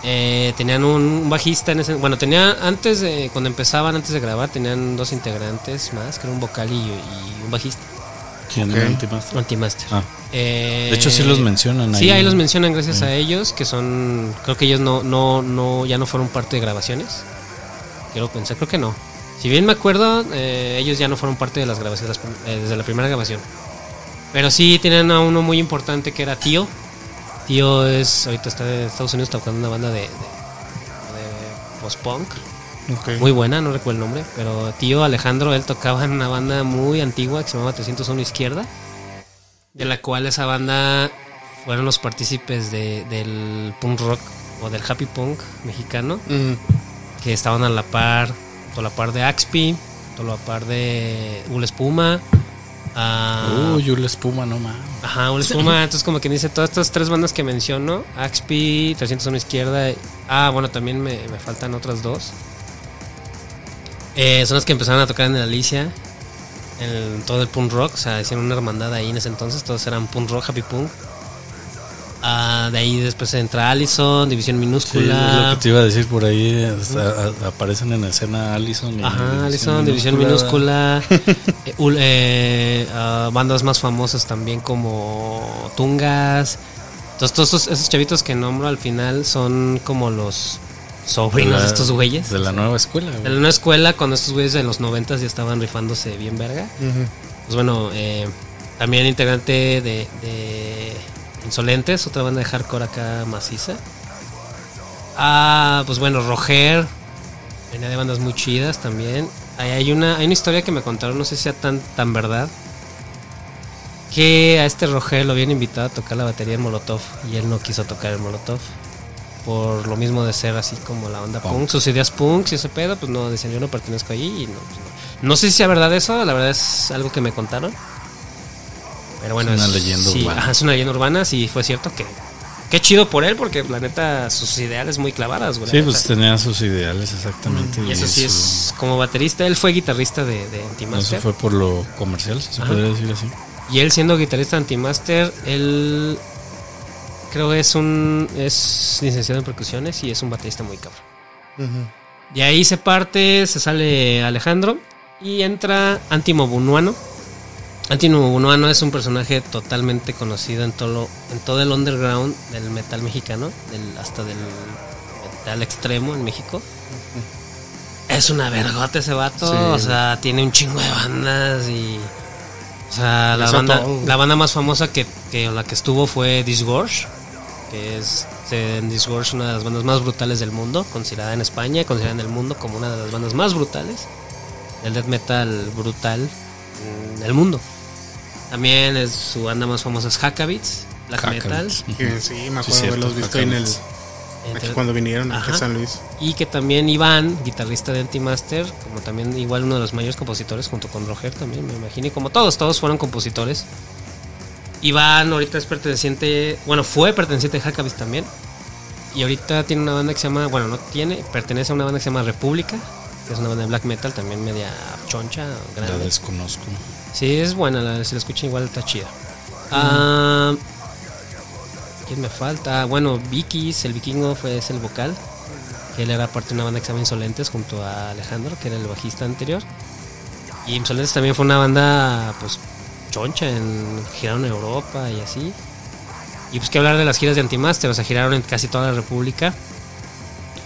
Eh, tenían un, un bajista en ese. Bueno, tenía antes de. Cuando empezaban, antes de grabar, tenían dos integrantes más, que era un vocal y, y un bajista. ¿Quién Ok. era Antimaster? Antimaster. Ah, Eh, de hecho sí los mencionan Sí, ahí. ahí los mencionan gracias a ellos, que son. Creo que ellos no, no, no, ya no fueron parte de grabaciones. Quiero pensar, creo que no. Si bien me acuerdo, eh, ellos ya no fueron parte de las grabaciones las eh, desde la primera grabación. Pero sí tenían a uno muy importante que era Tío. Tío es. Ahorita está en Estados Unidos tocando una banda de, de, de post-punk. Muy buena, no recuerdo el nombre. Pero tío Alejandro, él tocaba en una banda muy antigua que se llamaba 301 Izquierda. De la cual esa banda fueron los partícipes de- del punk rock o del happy punk mexicano. Mm, Que estaban a la par, a la par de Axpi, a la par de Ul Espuma. a- Uy, Yul Espuma, no mames. Ajá, Ul Espuma. Entonces, como quien dice, todas estas tres bandas que menciono: Axpi, 301 Izquierda. Ah, bueno, también me, me faltan otras dos. Eh, son las que empezaron a tocar en el Alicia. En todo el punk rock. O sea, hicieron una hermandad ahí en ese entonces. Todos eran punk rock, happy punk. Ah, de ahí después entra Allison, División Sí, es Minúscula. lo que te iba a decir por ahí. hasta- a- aparecen en escena Allison. y Ajá, Allison, División Minúscula. *laughs* Eh, eh, ah, bandas más famosas también como Tungas. Entonces, todos esos, esos chavitos que nombro al final son como los sobrinos de, la- estos güeyes. De la nueva escuela. güey. En una escuela, cuando estos güeyes de los noventas ya estaban rifándose bien verga. Pues bueno, eh, también integrante de, de Insolentes, otra banda de hardcore acá maciza. Ah, pues bueno, Roger. Venía de bandas muy chidas también. Ahí hay una, hay una historia que me contaron, no sé si sea tan, tan verdad. Que a este Roger lo habían invitado a tocar la batería en Molotov y él no quiso tocar el Molotov. Por lo mismo de ser así como la onda punk, Punk. sus ideas punk y ese pedo, pues no, decían yo no pertenezco allí y no, pues no. No sé si sea verdad eso, la verdad es algo que me contaron. Pero bueno, Es una leyenda sí, urbana. ajá, es una leyenda urbana, sí fue cierto que. Qué chido por él, porque la neta, sus ideales muy clavadas, güey. Sí, neta. pues tenía sus ideales exactamente. Y eso sí su- es como baterista. Él fue guitarrista de, de Eso Antimaster. fue por lo comercial, si se podría decir así. Y él siendo guitarrista de Antimaster, él creo que es un es licenciado en percusiones y es un baterista muy cabrón. Ujú. De ahí se parte, se sale Alejandro y entra Antimo Bunuano. Antimo Bunuano es un personaje totalmente conocido en todo, lo- en todo el underground del metal mexicano, del- hasta del metal extremo en México. Es una vergota ese vato, Sí. o sea, tiene un chingo de bandas y... O sea, la banda, todo. la banda más famosa que, que la que estuvo fue Disgorge, que es eh, Disgorge, una de las bandas más brutales del mundo, considerada en España, considerada en el mundo como una de las bandas más brutales del death metal brutal del mundo. También es, su banda más famosa es Hackabits, black metal. Hackabits. Sí, me Sí, acuerdo cierto, haberlos visto en el. Hackabits. Aquí Entre- cuando vinieron aquí a. San Luis. Y que también Iván, guitarrista de Antimaster, como también igual uno de los mayores compositores junto con Roger también, me imagino. Y como todos, todos fueron compositores. Iván ahorita es perteneciente, bueno, fue perteneciente de Hackabis también. Y ahorita tiene una banda que se llama, bueno, no tiene, pertenece a una banda que se llama República, que es una banda de black metal también media choncha, La grande. desconozco. Sí, es buena, la, si la escuchan igual está chida. Ah, ¿Quién me falta? Bueno, Vikis, el vikingo fue, es el vocal. Que él era parte de una banda que se llama Insolentes junto a Alejandro, que era el bajista anterior. Y Insolentes también fue una banda, pues, choncha, en, giraron en Europa y así. Y pues que hablar de las giras de Antimaster, o sea, giraron en casi toda la República.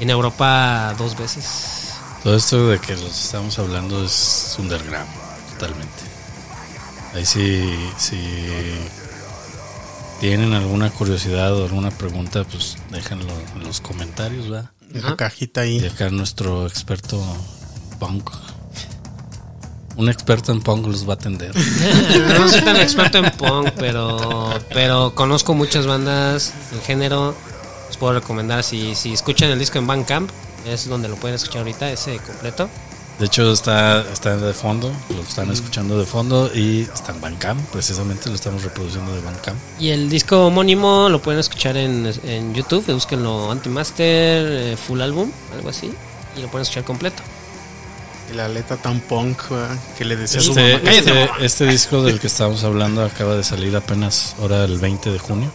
En Europa dos veces. Todo esto de que los estamos hablando es underground, totalmente. Ahí sí, si tienen alguna curiosidad o alguna pregunta, pues déjenlo en los comentarios, ¿va? Una Ajá. cajita Y ahí. acá nuestro experto punk. Un experto en punk los va a atender. *laughs* No soy tan experto en punk, pero, pero conozco muchas bandas del género. Les puedo recomendar si, si escuchan el disco en Bandcamp, es donde lo pueden escuchar ahorita, ese completo. De hecho, está, está de fondo, lo están escuchando de fondo y está en Bandcamp, precisamente lo estamos reproduciendo de Bandcamp. Y el disco homónimo lo pueden escuchar en, en YouTube, búsquenlo Antimaster, eh, Full Album, algo así, y lo pueden escuchar completo. Y la letra tan punk ¿verdad? que le decía a su Este, mamá. "Cállate, este, mamá". este disco del que estamos hablando acaba de salir apenas ahora el 20 de junio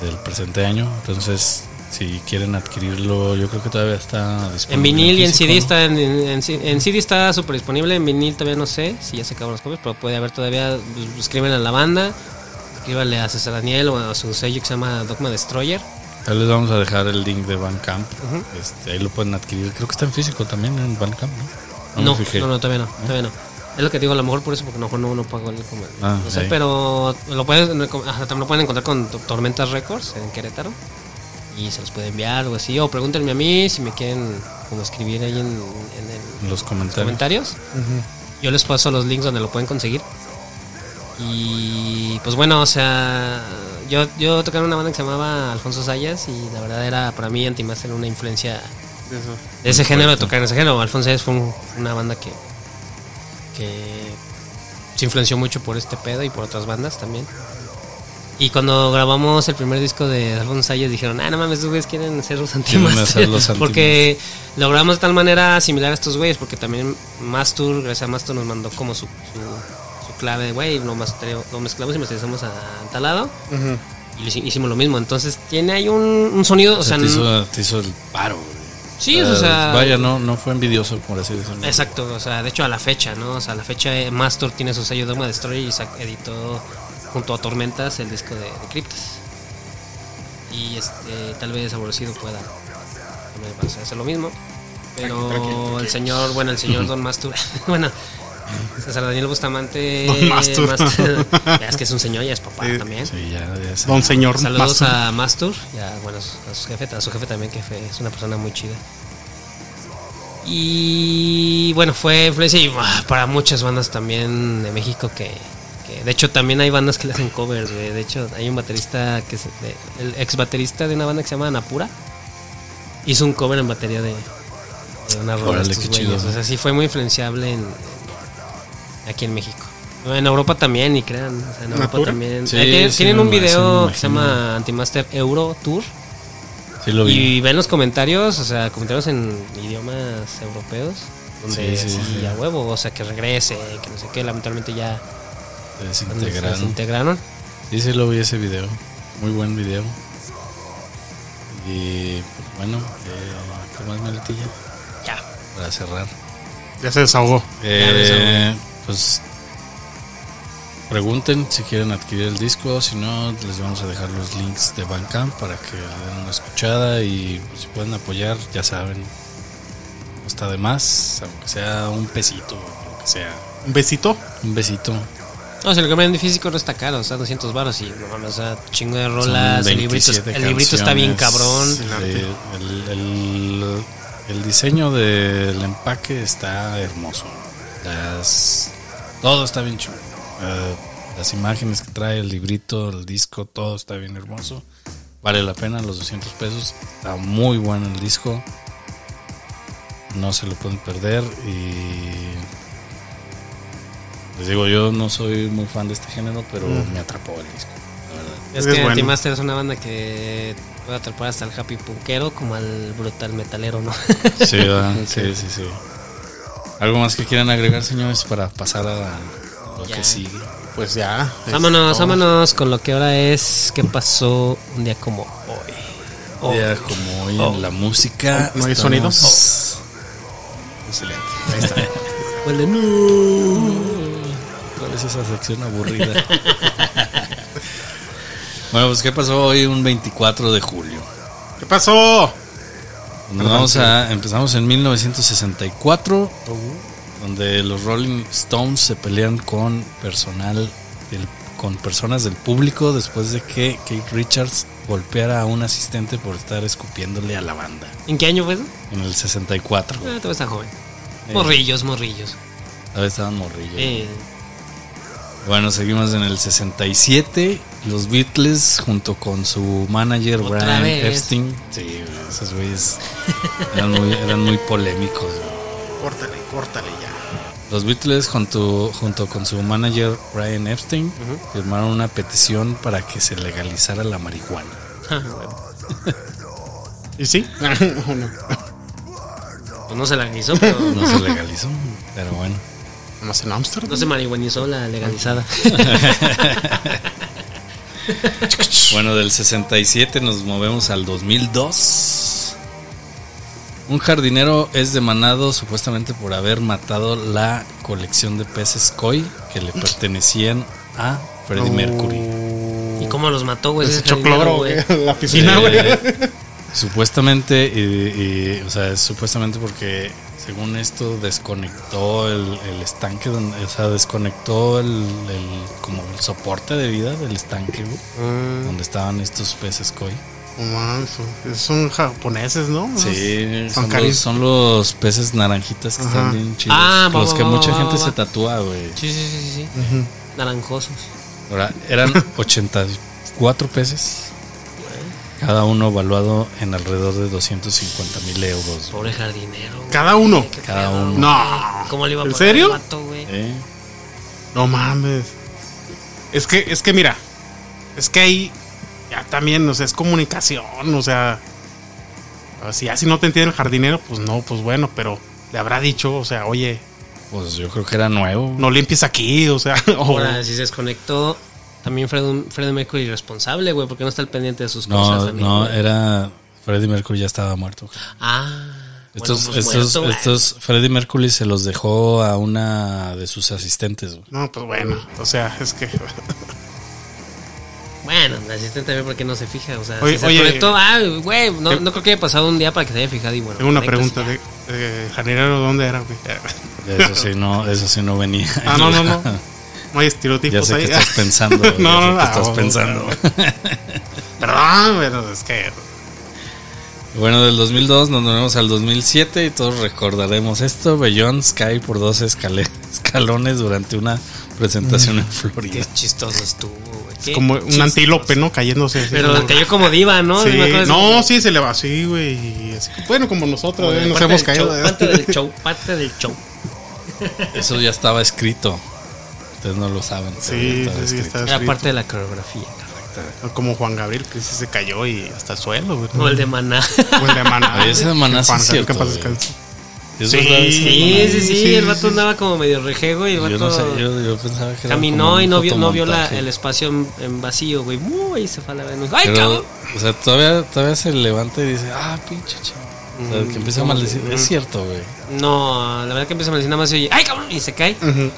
del presente año. Entonces, si quieren adquirirlo, yo creo que todavía está disponible. En vinil y en CD está en, en- en CD está súper disponible, en vinil todavía no sé si ya se acaban los copias, pero puede haber todavía, pues, escriben a la banda, escríbanle a César Daniel o a su sello que se llama Dogma Destroyer. Ahí les vamos a dejar el link de Bandcamp. Ujú. este, ahí lo pueden adquirir. Creo que está en físico también en Bandcamp, ¿no? No, no, no, todavía no, todavía no. Es lo que digo, a lo mejor por eso, porque a lo mejor no, no pago el como- Ah, no sé, pero lo también lo pueden encontrar con To- Tormentas Records en Querétaro. Y se los puede enviar o así. O pregúntenme a mí si me quieren como escribir ahí en, en el- En los comentarios. comentarios. Yo les paso los links donde lo pueden conseguir. Y pues bueno, o sea, yo, yo tocaba en una banda que se llamaba Alfonso Sayas y la verdad era para mí Antimaster una influencia De eso. de ese género, de tocar en ese género. Alfonso Sayas fue un- una banda que, que se influenció mucho por este pedo y por otras bandas también. Y cuando grabamos el primer disco de Alfonso Sayas dijeron, ah, no mames, estos güeyes quieren ser los Antimaster. *laughs* porque logramos de tal manera similar a estos güeyes, porque también Mastur, gracias a Mastur, nos mandó como su, su, su clave de, güey, lo, lo mezclamos y masterizamos a tal lado. Y lo hici- hicimos lo mismo. Entonces tiene ahí un, un sonido, o sea, te, hizo, te hizo el paro. güey. sí, o sea, Vaya, no, no fue envidioso, por así decirlo. Exacto, o sea, de hecho a la fecha, ¿no? O sea, a la fecha eh, Mastur tiene su sello Dogma Destroyer y editó junto a Tormentas el disco de, de Cryptas. Y este, tal vez Aborrecido pueda también hacer lo mismo. Pero Tranqui, tranqui, tranqui. el señor, bueno, el señor Don Mastur, *laughs* bueno, César Daniel Bustamante. *laughs* Don Mastur. *laughs* ya es que es un señor, ya es papá Sí, también. Sí, ya, Don señor. Saludos Mastur. a Mastur, ya, bueno, a su jefe, a su jefe también, que fue- es una persona muy chida. Y bueno, fue influencia y, ah, para muchas bandas también de México que, que- de hecho también hay bandas que le hacen covers, güey. De hecho, hay un baterista que es de- el ex baterista de una banda que se llama Napura. Hizo un cover en batería de, de una rola de Órale, estos qué chido. O sea, sí fue muy influenciable en, en- aquí en México. En Europa también, y crean, o sea, en Europa ¿Napura? también. Sí, Eh, tienen, sí, tienen me un video que se llama Antimaster Euro Tour. Sí lo vi. Y ven los comentarios, o sea, comentarios en idiomas europeos, donde Sí, sí, sí, sí. a huevo, o sea, que regrese, que no sé qué, lamentablemente ya Se se desintegraron. desintegraron. Sí, sí lo vi ese video. Muy buen video. Y pues, bueno, eh, ¿qué más meletilla? Ya. Para cerrar. Ya se desahogó. Eh, pues pregunten si quieren adquirir el disco, si no les vamos a dejar los links de Bandcamp para que le den una escuchada y pues, si pueden apoyar, ya saben, no está de más, aunque sea un pesito, lo que sea, Un besito. un besito. No, si lo que venden físico no está caro, está 200 baros y no mames, o sea, chingo de rolas, el librito, 27 el librito está bien cabrón. Sí. El, el- el diseño del empaque está hermoso. Las, todo está bien chulo. Eh, las imágenes que trae, el librito, el disco, todo está bien hermoso. Vale la pena los 200 pesos. Está muy bueno el disco. No se lo pueden perder. Y les digo, yo no soy muy fan de este género, pero me atrapó el disco. La verdad. Es Es que bueno. Antimaster es una banda que puede atrapar hasta el happy punkero como al brutal metalero, ¿no? Sí, ¿verdad? *laughs* sí, sí, sí. ¿Algo más que quieran agregar, señores, para pasar a lo Ya. que sigue? Pues ya. vámonos, vámonos con lo que ahora es ¿Qué pasó un día como hoy? Un día como hoy Oh. en la música. ¿No hay estamos- sonido? Excelente. Ahí está. *laughs* Huele, no. ¿Cuál es esa sección aburrida? *laughs* bueno, pues ¿qué pasó hoy un 24 de julio? ¿Qué pasó? Nos vamos a, empezamos en 1964, donde los Rolling Stones se pelean con personal del- con personas del público después de que Kate Richards golpeara a un asistente por estar escupiéndole a la banda ¿En qué año fue eso? en el 64. Ah, todavía está joven. Eh. Morrillos, morrillos. Todavía estaban morrillos. Eh, Bueno, seguimos en el 67. Los Beatles, junto con su manager Otra Brian vez. Epstein. Sí, esos güeyes eran muy, eran muy polémicos. güey. Córtale, córtale ya. Los Beatles, junto, junto con su manager Brian Epstein, firmaron una petición para que se legalizara la marihuana. ah, *laughs* bueno. ¿Y sí? ¿O *laughs* no? Pues no se legalizó, pero No se *laughs* legalizó, pero bueno. ¿Más en Amsterdam? no se marihuanizó la legalizada. *laughs* Bueno, del 67 nos movemos al 2002. Un jardinero es demandado supuestamente por haber matado la colección de peces koi que le pertenecían a Freddie Mercury. ¿Y cómo los mató, güey? Se echó cloro güey. la piscina, güey. Eh, supuestamente, y, y, o sea, es supuestamente porque según esto desconectó el, el estanque, donde, o sea, desconectó el, el- como el soporte de vida del estanque, güey, Mm, donde estaban estos peces koi. Mames, son- japoneses, ¿no? Sí, Son son, los, son los peces naranjitas que Ajá. están bien chidos. Ah, va, los va, que va, mucha va, gente va. se tatúa, güey. Sí, sí, sí, sí. Ujú. Naranjosos. Ahora, eran *laughs* 84 peces. Cada uno valuado en alrededor de 250 mil euros. Pobre jardinero. güey. Cada uno. Cada uno. No. ¿Cómo le iba a ¿En poner serio? al vato, güey? ¿Eh? No mames. Es que, es que mira, es que ahí ya también, o sea, es comunicación, o sea, si ya si no te entiende el jardinero, pues no, pues bueno, pero le habrá dicho, o sea, oye, Pues yo creo que era nuevo. no limpies aquí, o sea, *laughs* Ahora, si se desconectó, también Fred, Freddie Mercury responsable, güey, porque no está al pendiente de sus cosas. No, también, no, güey. era. Freddie Mercury ya estaba muerto. Ah. Estos, bueno, pues estos, muerto, estos, Freddie Mercury se los dejó a una de sus asistentes. güey. no, pues bueno, o sea, es que Bueno, el asistente también porque no se fija, o sea, Oye, si se oye, desconectó, ah, güey, no, no creo que haya pasado un día para que se haya fijado y bueno. tengo una pregunta de, de jardinero, ¿dónde era? güey? Eso sí no, eso sí no venía. Ah, no, no, no. *laughs* No hay Ya estereotipos sé ahí. que estás pensando. *laughs* No, ya sé no, que no, estás pensando. *laughs* Perdón, pero es que Bueno, del 2002 nos movemos al 2007 y todos recordaremos esto. Beyoncé cae por dos escale- escalones durante una presentación en Florida. Qué chistoso estuvo, güey. como un antílope, ¿no? Cayéndose así. Pero cayó como diva, ¿no? Sí, no, sí, se le va así, güey. Bueno, como nosotros, Como eh, nos hemos caído. show, eh. Parte del show, parte del show. Eso ya estaba escrito. Ustedes no lo saben. Sí, estaba sí, está Era parte de la coreografía. Como Juan Gabriel, que sí se cayó y hasta el suelo, güey. O el de Maná. O el de Maná. Oye, ese de Maná sí Juan es cierto, que paz güey. descanse. ¿Es Sí? Sí, sí, sí, sí, el vato sí, sí. andaba como medio rejego y el Yo vato no sé, yo, yo pensaba que era caminó y no vio, no vio la- el espacio en, en vacío, güey. Uy, se fue a la Venus. ¡Ay, Pero, cabrón! o sea, todavía, todavía se levanta y dice, ah, pinche chavo. O sea, que empieza a maldecir. Es cierto, güey. No, la verdad que empieza a mencionar más y oye, ¡ay, cabrón! Y se cae. Ujú.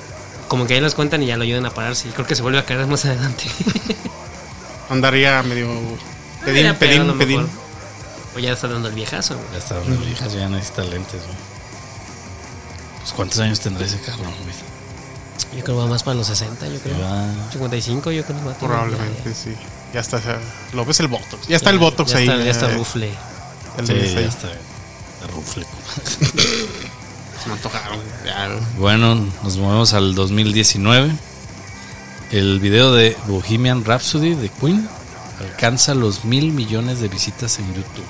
Como que ahí los cuentan y ya lo ayudan a pararse. Y creo que se vuelve a caer más adelante. *laughs* Andaría medio. Pedín, pedín, pedín. mejor. O ya está dando el viejazo, güey. Ya está, las viejas ya necesita lentes, güey. Pues, ¿cuántos años tendrá ese cabrón, güey? Yo creo que va más para los 60, yo creo. Ya- 55, yo creo que va a tener. Probablemente, Ya, sí. Ya está. ya- Lo ves el Botox. Ya está ya. el Botox ya ahí. Está, ya está eh, rufle. el Sí, ya está. Está rufle. Se me antojaron. Ya. Bueno, nos movemos al 2019. El video de Bohemian Rhapsody de Queen alcanza los mil millones de visitas en YouTube.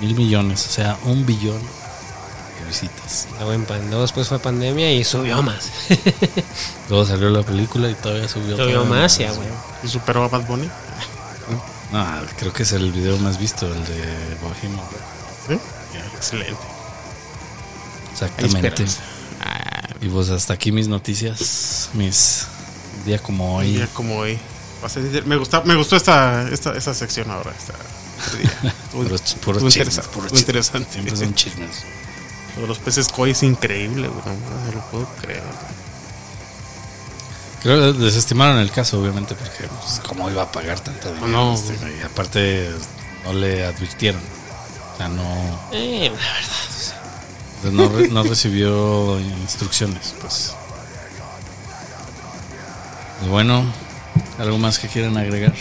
Mil millones, o sea, un billón de visitas. Luego, en pan- luego después fue pandemia y subió más. *laughs* Luego salió la película y todavía subió. subió todavía más, ya, güey. ¿Y superó a Bad Bunny? No, creo que es el video más visto, el de Bohemian. ¿Sí? Excelente. Exactamente. esperanza. Y pues hasta aquí mis noticias, mis día como hoy. día como hoy. Me, gusta, me gustó esta, esta, esta sección ahora. Esta, *laughs* Puros, estuvo puros chismes, estuvo chismes. interesante. Siempre son *laughs* chismes. Lo de los peces koi es increíble, güey. No, lo puedo creer. Creo que desestimaron el caso, obviamente, porque pues, cómo iba a pagar tanto dinero. No. este, güey? Y aparte no le advirtieron. O sea, no, Eh, la verdad. No, re- no recibió instrucciones, pues. Y bueno, ¿algo más que quieran agregar?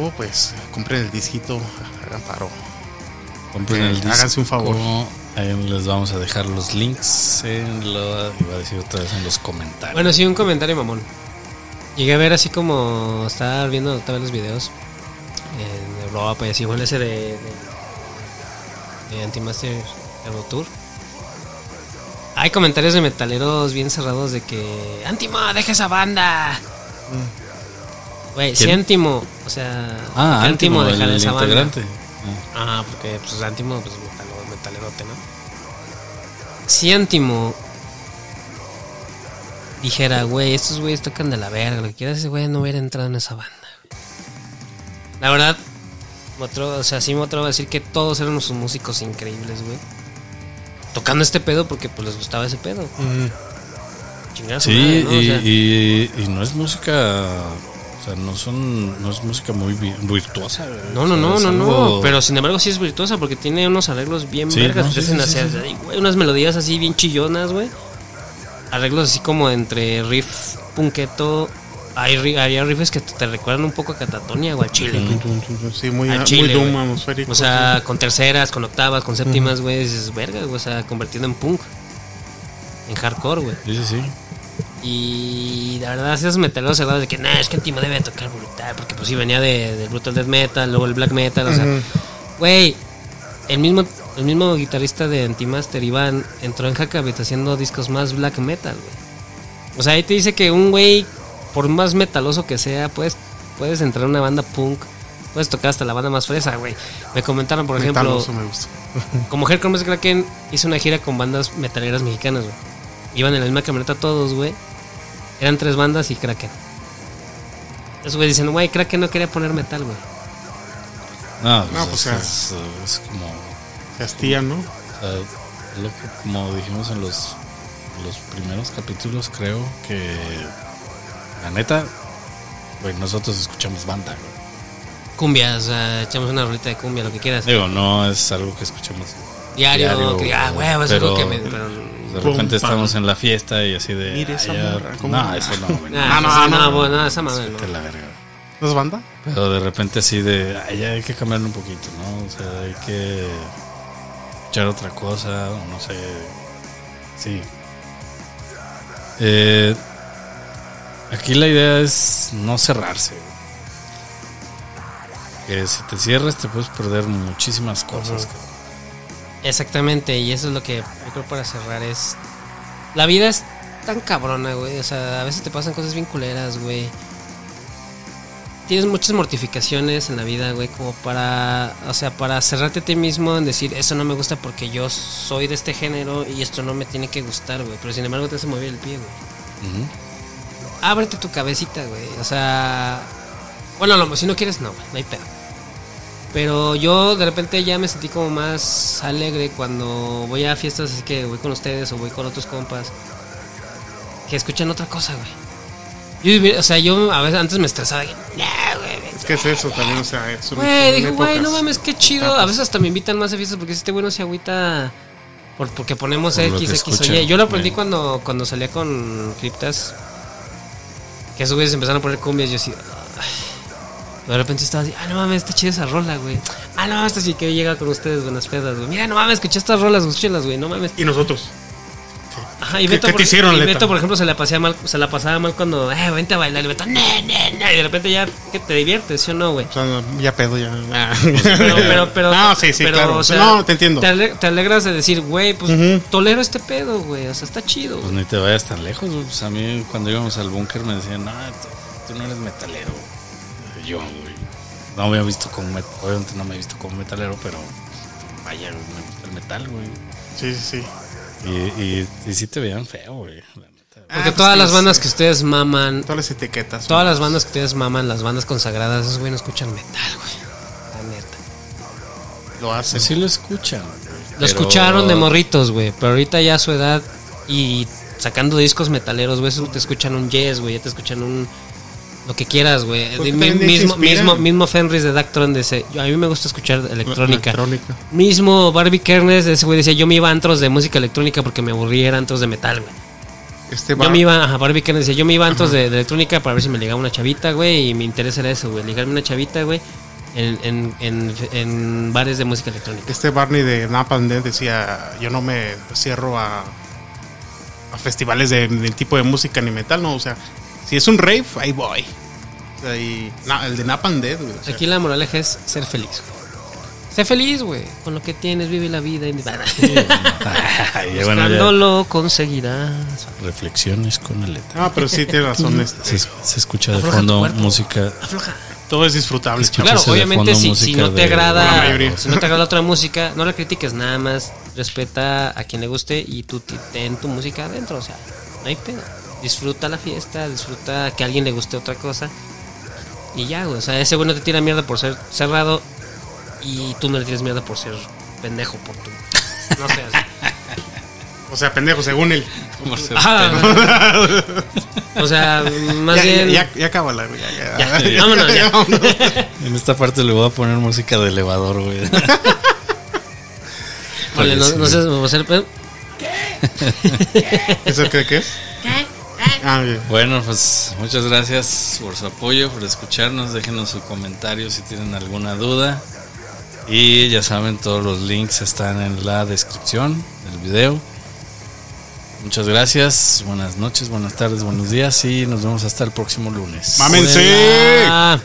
Oh, pues compren el disquito. Hagan paro. Compren Eh, el disco. háganse un favor. Ahí les vamos a dejar los links en lo, iba a decir otra vez en los comentarios. Bueno, sí, un comentario mamón. Llegué a ver así como estaba viendo otra vez los videos en Europa y así, igual ese de, de, de Antimaster Euro Tour. Hay comentarios de metaleros bien cerrados de que Antimo, deja esa banda. Güey, si ¿Quién? Antimo, o sea, ah, ¿por qué Antimo, dejar el esa integrante. banda? Ah. Ah, porque pues Antimo, pues metalo- metalerote, ¿no? Si Antimo dijera, güey, estos güeyes tocan de la verga, lo que quieras, ese güey no hubiera entrado en esa banda. La verdad, o sea, sí me atrevo a decir que todos eran unos músicos increíbles, güey. Tocando este pedo porque pues les gustaba ese pedo. A su Sí, madre, ¿no? O y, sea, y- y no es música, o sea, no son, no es música muy vi- virtuosa. güey. No, no, O sea, no, no, no. Pero sin embargo sí es virtuosa porque tiene unos arreglos bien Sí, vergas. no, sí, hacen sí, hacer, sí, ay, güey, unas melodías así bien chillonas, güey. Arreglos así como entre riff punqueto. Hay, ri- hay riffs que te recuerdan un poco a Catatonia o al Chile. güey. Sí, muy, Al muy chile, doom güey. atmosférico. O sea, con terceras, con octavas, con séptimas, güey. Dices, verga, güey. O sea, convertido en punk. En hardcore, güey. Sí, sí, sí. Y la verdad, esos metaleros cerrados de que, nah, es que Antimo debe tocar brutal. Porque pues sí, venía de, del brutal death metal, luego el black metal. O sea, güey, el mismo, el mismo guitarrista de Antimaster, Iván, entró en Hackabit haciendo discos más black metal, güey. O sea, ahí te dice que un güey, por más metaloso que sea, puedes, puedes entrar a una banda punk. Puedes tocar hasta la banda más fresa, güey. Me comentaron, por ejemplo, Metaloso me gusta. *laughs* como Hellcore Más Kraken hizo una gira con bandas metaleras mexicanas, güey. Iban en la misma camioneta todos, güey. Eran tres bandas y Kraken. Esos güey dicen, güey, Kraken no quería poner metal, güey. No, No, pues, pues, es, es- es como, Castilla, ¿no? o sea, lo que- como dijimos en los, los primeros capítulos, creo que la neta, güey, nosotros escuchamos banda, güey. Cumbia, o sea, echamos una rolita de cumbia, lo que quieras. Digo, no es algo que escuchemos Diario, diario, que, ah, güey, güey, es algo que me. pero- De Pum, repente pam. estamos en la fiesta y así de. Mire "Ah, esa ya". morra, ¿cómo? No, eso no, güey. No, no, no, no. bueno, no, esa madre, no. La verga. ¿No es banda? Pero de repente así de, "Ay, ya hay que cambiarle un poquito, ¿no? O sea, hay que echar otra cosa, o no sé. Sí. Eh, aquí la idea es no cerrarse. Que si te cierras te puedes perder muchísimas cosas. Exactamente, y eso es lo que yo creo para cerrar es... La vida es tan cabrona, güey. O sea, a veces te pasan cosas bien culeras, güey. tienes muchas mortificaciones en la vida, güey, como para, o sea, para cerrarte a ti mismo en decir, eso no me gusta porque yo soy de este género y esto no me tiene que gustar, güey. Pero sin embargo te hace mover el pie, güey. Ábrete tu cabecita, güey. O sea, bueno, lo- si no quieres, no, güey, no hay pedo. Pero yo de repente ya me sentí como más alegre cuando voy a fiestas así que voy con ustedes o voy con otros compas que escuchan otra cosa, güey. Yo, o sea, yo a veces antes me estresaba. y, "Nah, güey, Es que es eso también, o sea, es un- Güey, digo, güey, no mames, qué chido. A veces hasta me invitan más a fiestas porque este güey no se agüita por, porque ponemos X, X o Y. Yo lo aprendí güey. cuando, cuando salía con Criptas. Que esos güeyes empezaron a poner cumbias. Yo así. "Ay". De repente estaba así, ah, no mames, está chida esa rola, güey. Ah, no mames, esta sí que llega con ustedes, buenas pedas, güey. Mira, no mames, escuché estas rolas, escúchenlas, güey, no mames. Y nosotros. Ajá, y ¿Qué- Beto, qué por, te hicieron, y Leta? Beto, por ejemplo, se la, pasaba mal, se la pasaba mal cuando, eh, vente a bailar. Y Beto, ne, ne, ne. Y de repente ya, que te diviertes, ¿sí o no, güey? O sea, ya pedo, ya. Ah. *laughs* Pero, pero, pero. No, sí, sí, pero, claro. o sea, no, te entiendo. Te, ale- te alegras de decir, güey, pues tolero este pedo, güey. O sea, está chido. Pues ni te vayas tan lejos, güey. Pues a mí cuando íbamos al búnker me decían, no, tú, tú no eres metalero. Yo, güey. No me he visto como met- obviamente no me he visto como metalero, pero vaya, güey, me gusta el metal, güey. Sí, sí, sí. Y, y, y sí te veían feo, güey. neta. Porque Ah, todas pues las bandas sí. que ustedes maman, Todas las etiquetas. todas las bandas que ustedes maman, las bandas consagradas, esos güey no escuchan metal, güey. La neta. Lo hacen. Pues sí lo escuchan. Lo pero- escucharon de morritos, güey. Pero ahorita ya a su edad y sacando discos metaleros, güey, eso te escuchan un Yes, güey. Ya te escuchan un. Lo que quieras, güey. Mismo, mismo, mismo Fenris de Dactron dice: A mí me gusta escuchar electrónica. Electrónica. Mismo Barbie Kernes, ese güey decía: Yo me iba a antros de música electrónica porque me aburría, era antros de metal, güey. Este Yo me iba, ajá, Barbie Kernes decía: Yo me iba a antros de, de electrónica para ver si me ligaba una chavita, güey. Y mi interés era eso, güey. Ligarme una chavita, güey. En, en, en, en bares de música electrónica. Este Barney de Napalm decía: Yo no me cierro a, a festivales de, del tipo de música ni metal, no. O sea, si es un rave, ahí voy. O sea, y, na- el de Napalm Death, güey. o sea, Aquí la moraleja es ser feliz. Sé feliz, güey. Con lo que tienes, vive la vida. *laughs* Ya. Buscándolo conseguirás. Reflexiones con el letra. No, pero sí tiene razón. Se, Este, se escucha de Afloja fondo música. Afloja. todo es disfrutable. Claro, obviamente si, no te agrada, mayoría. si no te agrada la otra música, no la critiques, nada más respeta a quien le guste y tú ten tu música adentro, o sea, no hay pedo. Disfruta la fiesta, disfruta que a alguien le guste otra cosa y ya, güey, o sea, ese güey no te tira mierda por ser cerrado y tú no le tienes mierda por ser pendejo por tu no sé. O sea, pendejo, según él. Por ser Ajá. o sea, más ya, bien ya, ya, ya cábala, güey. Ya, ya. Ya, vámonos, ya. *laughs* vámonos. En esta parte le voy a poner música de elevador, güey. Vale, no, Sí. no sé, hacer pedo. ¿Eso qué, qué es? Ah, bien. Bueno, pues muchas gracias por su apoyo, por escucharnos. Déjenos su comentario si tienen alguna duda. Y ya saben, todos los links están en la descripción del video. Muchas gracias, buenas noches, buenas tardes, buenos días y nos vemos hasta el próximo lunes. Mámense. Hola.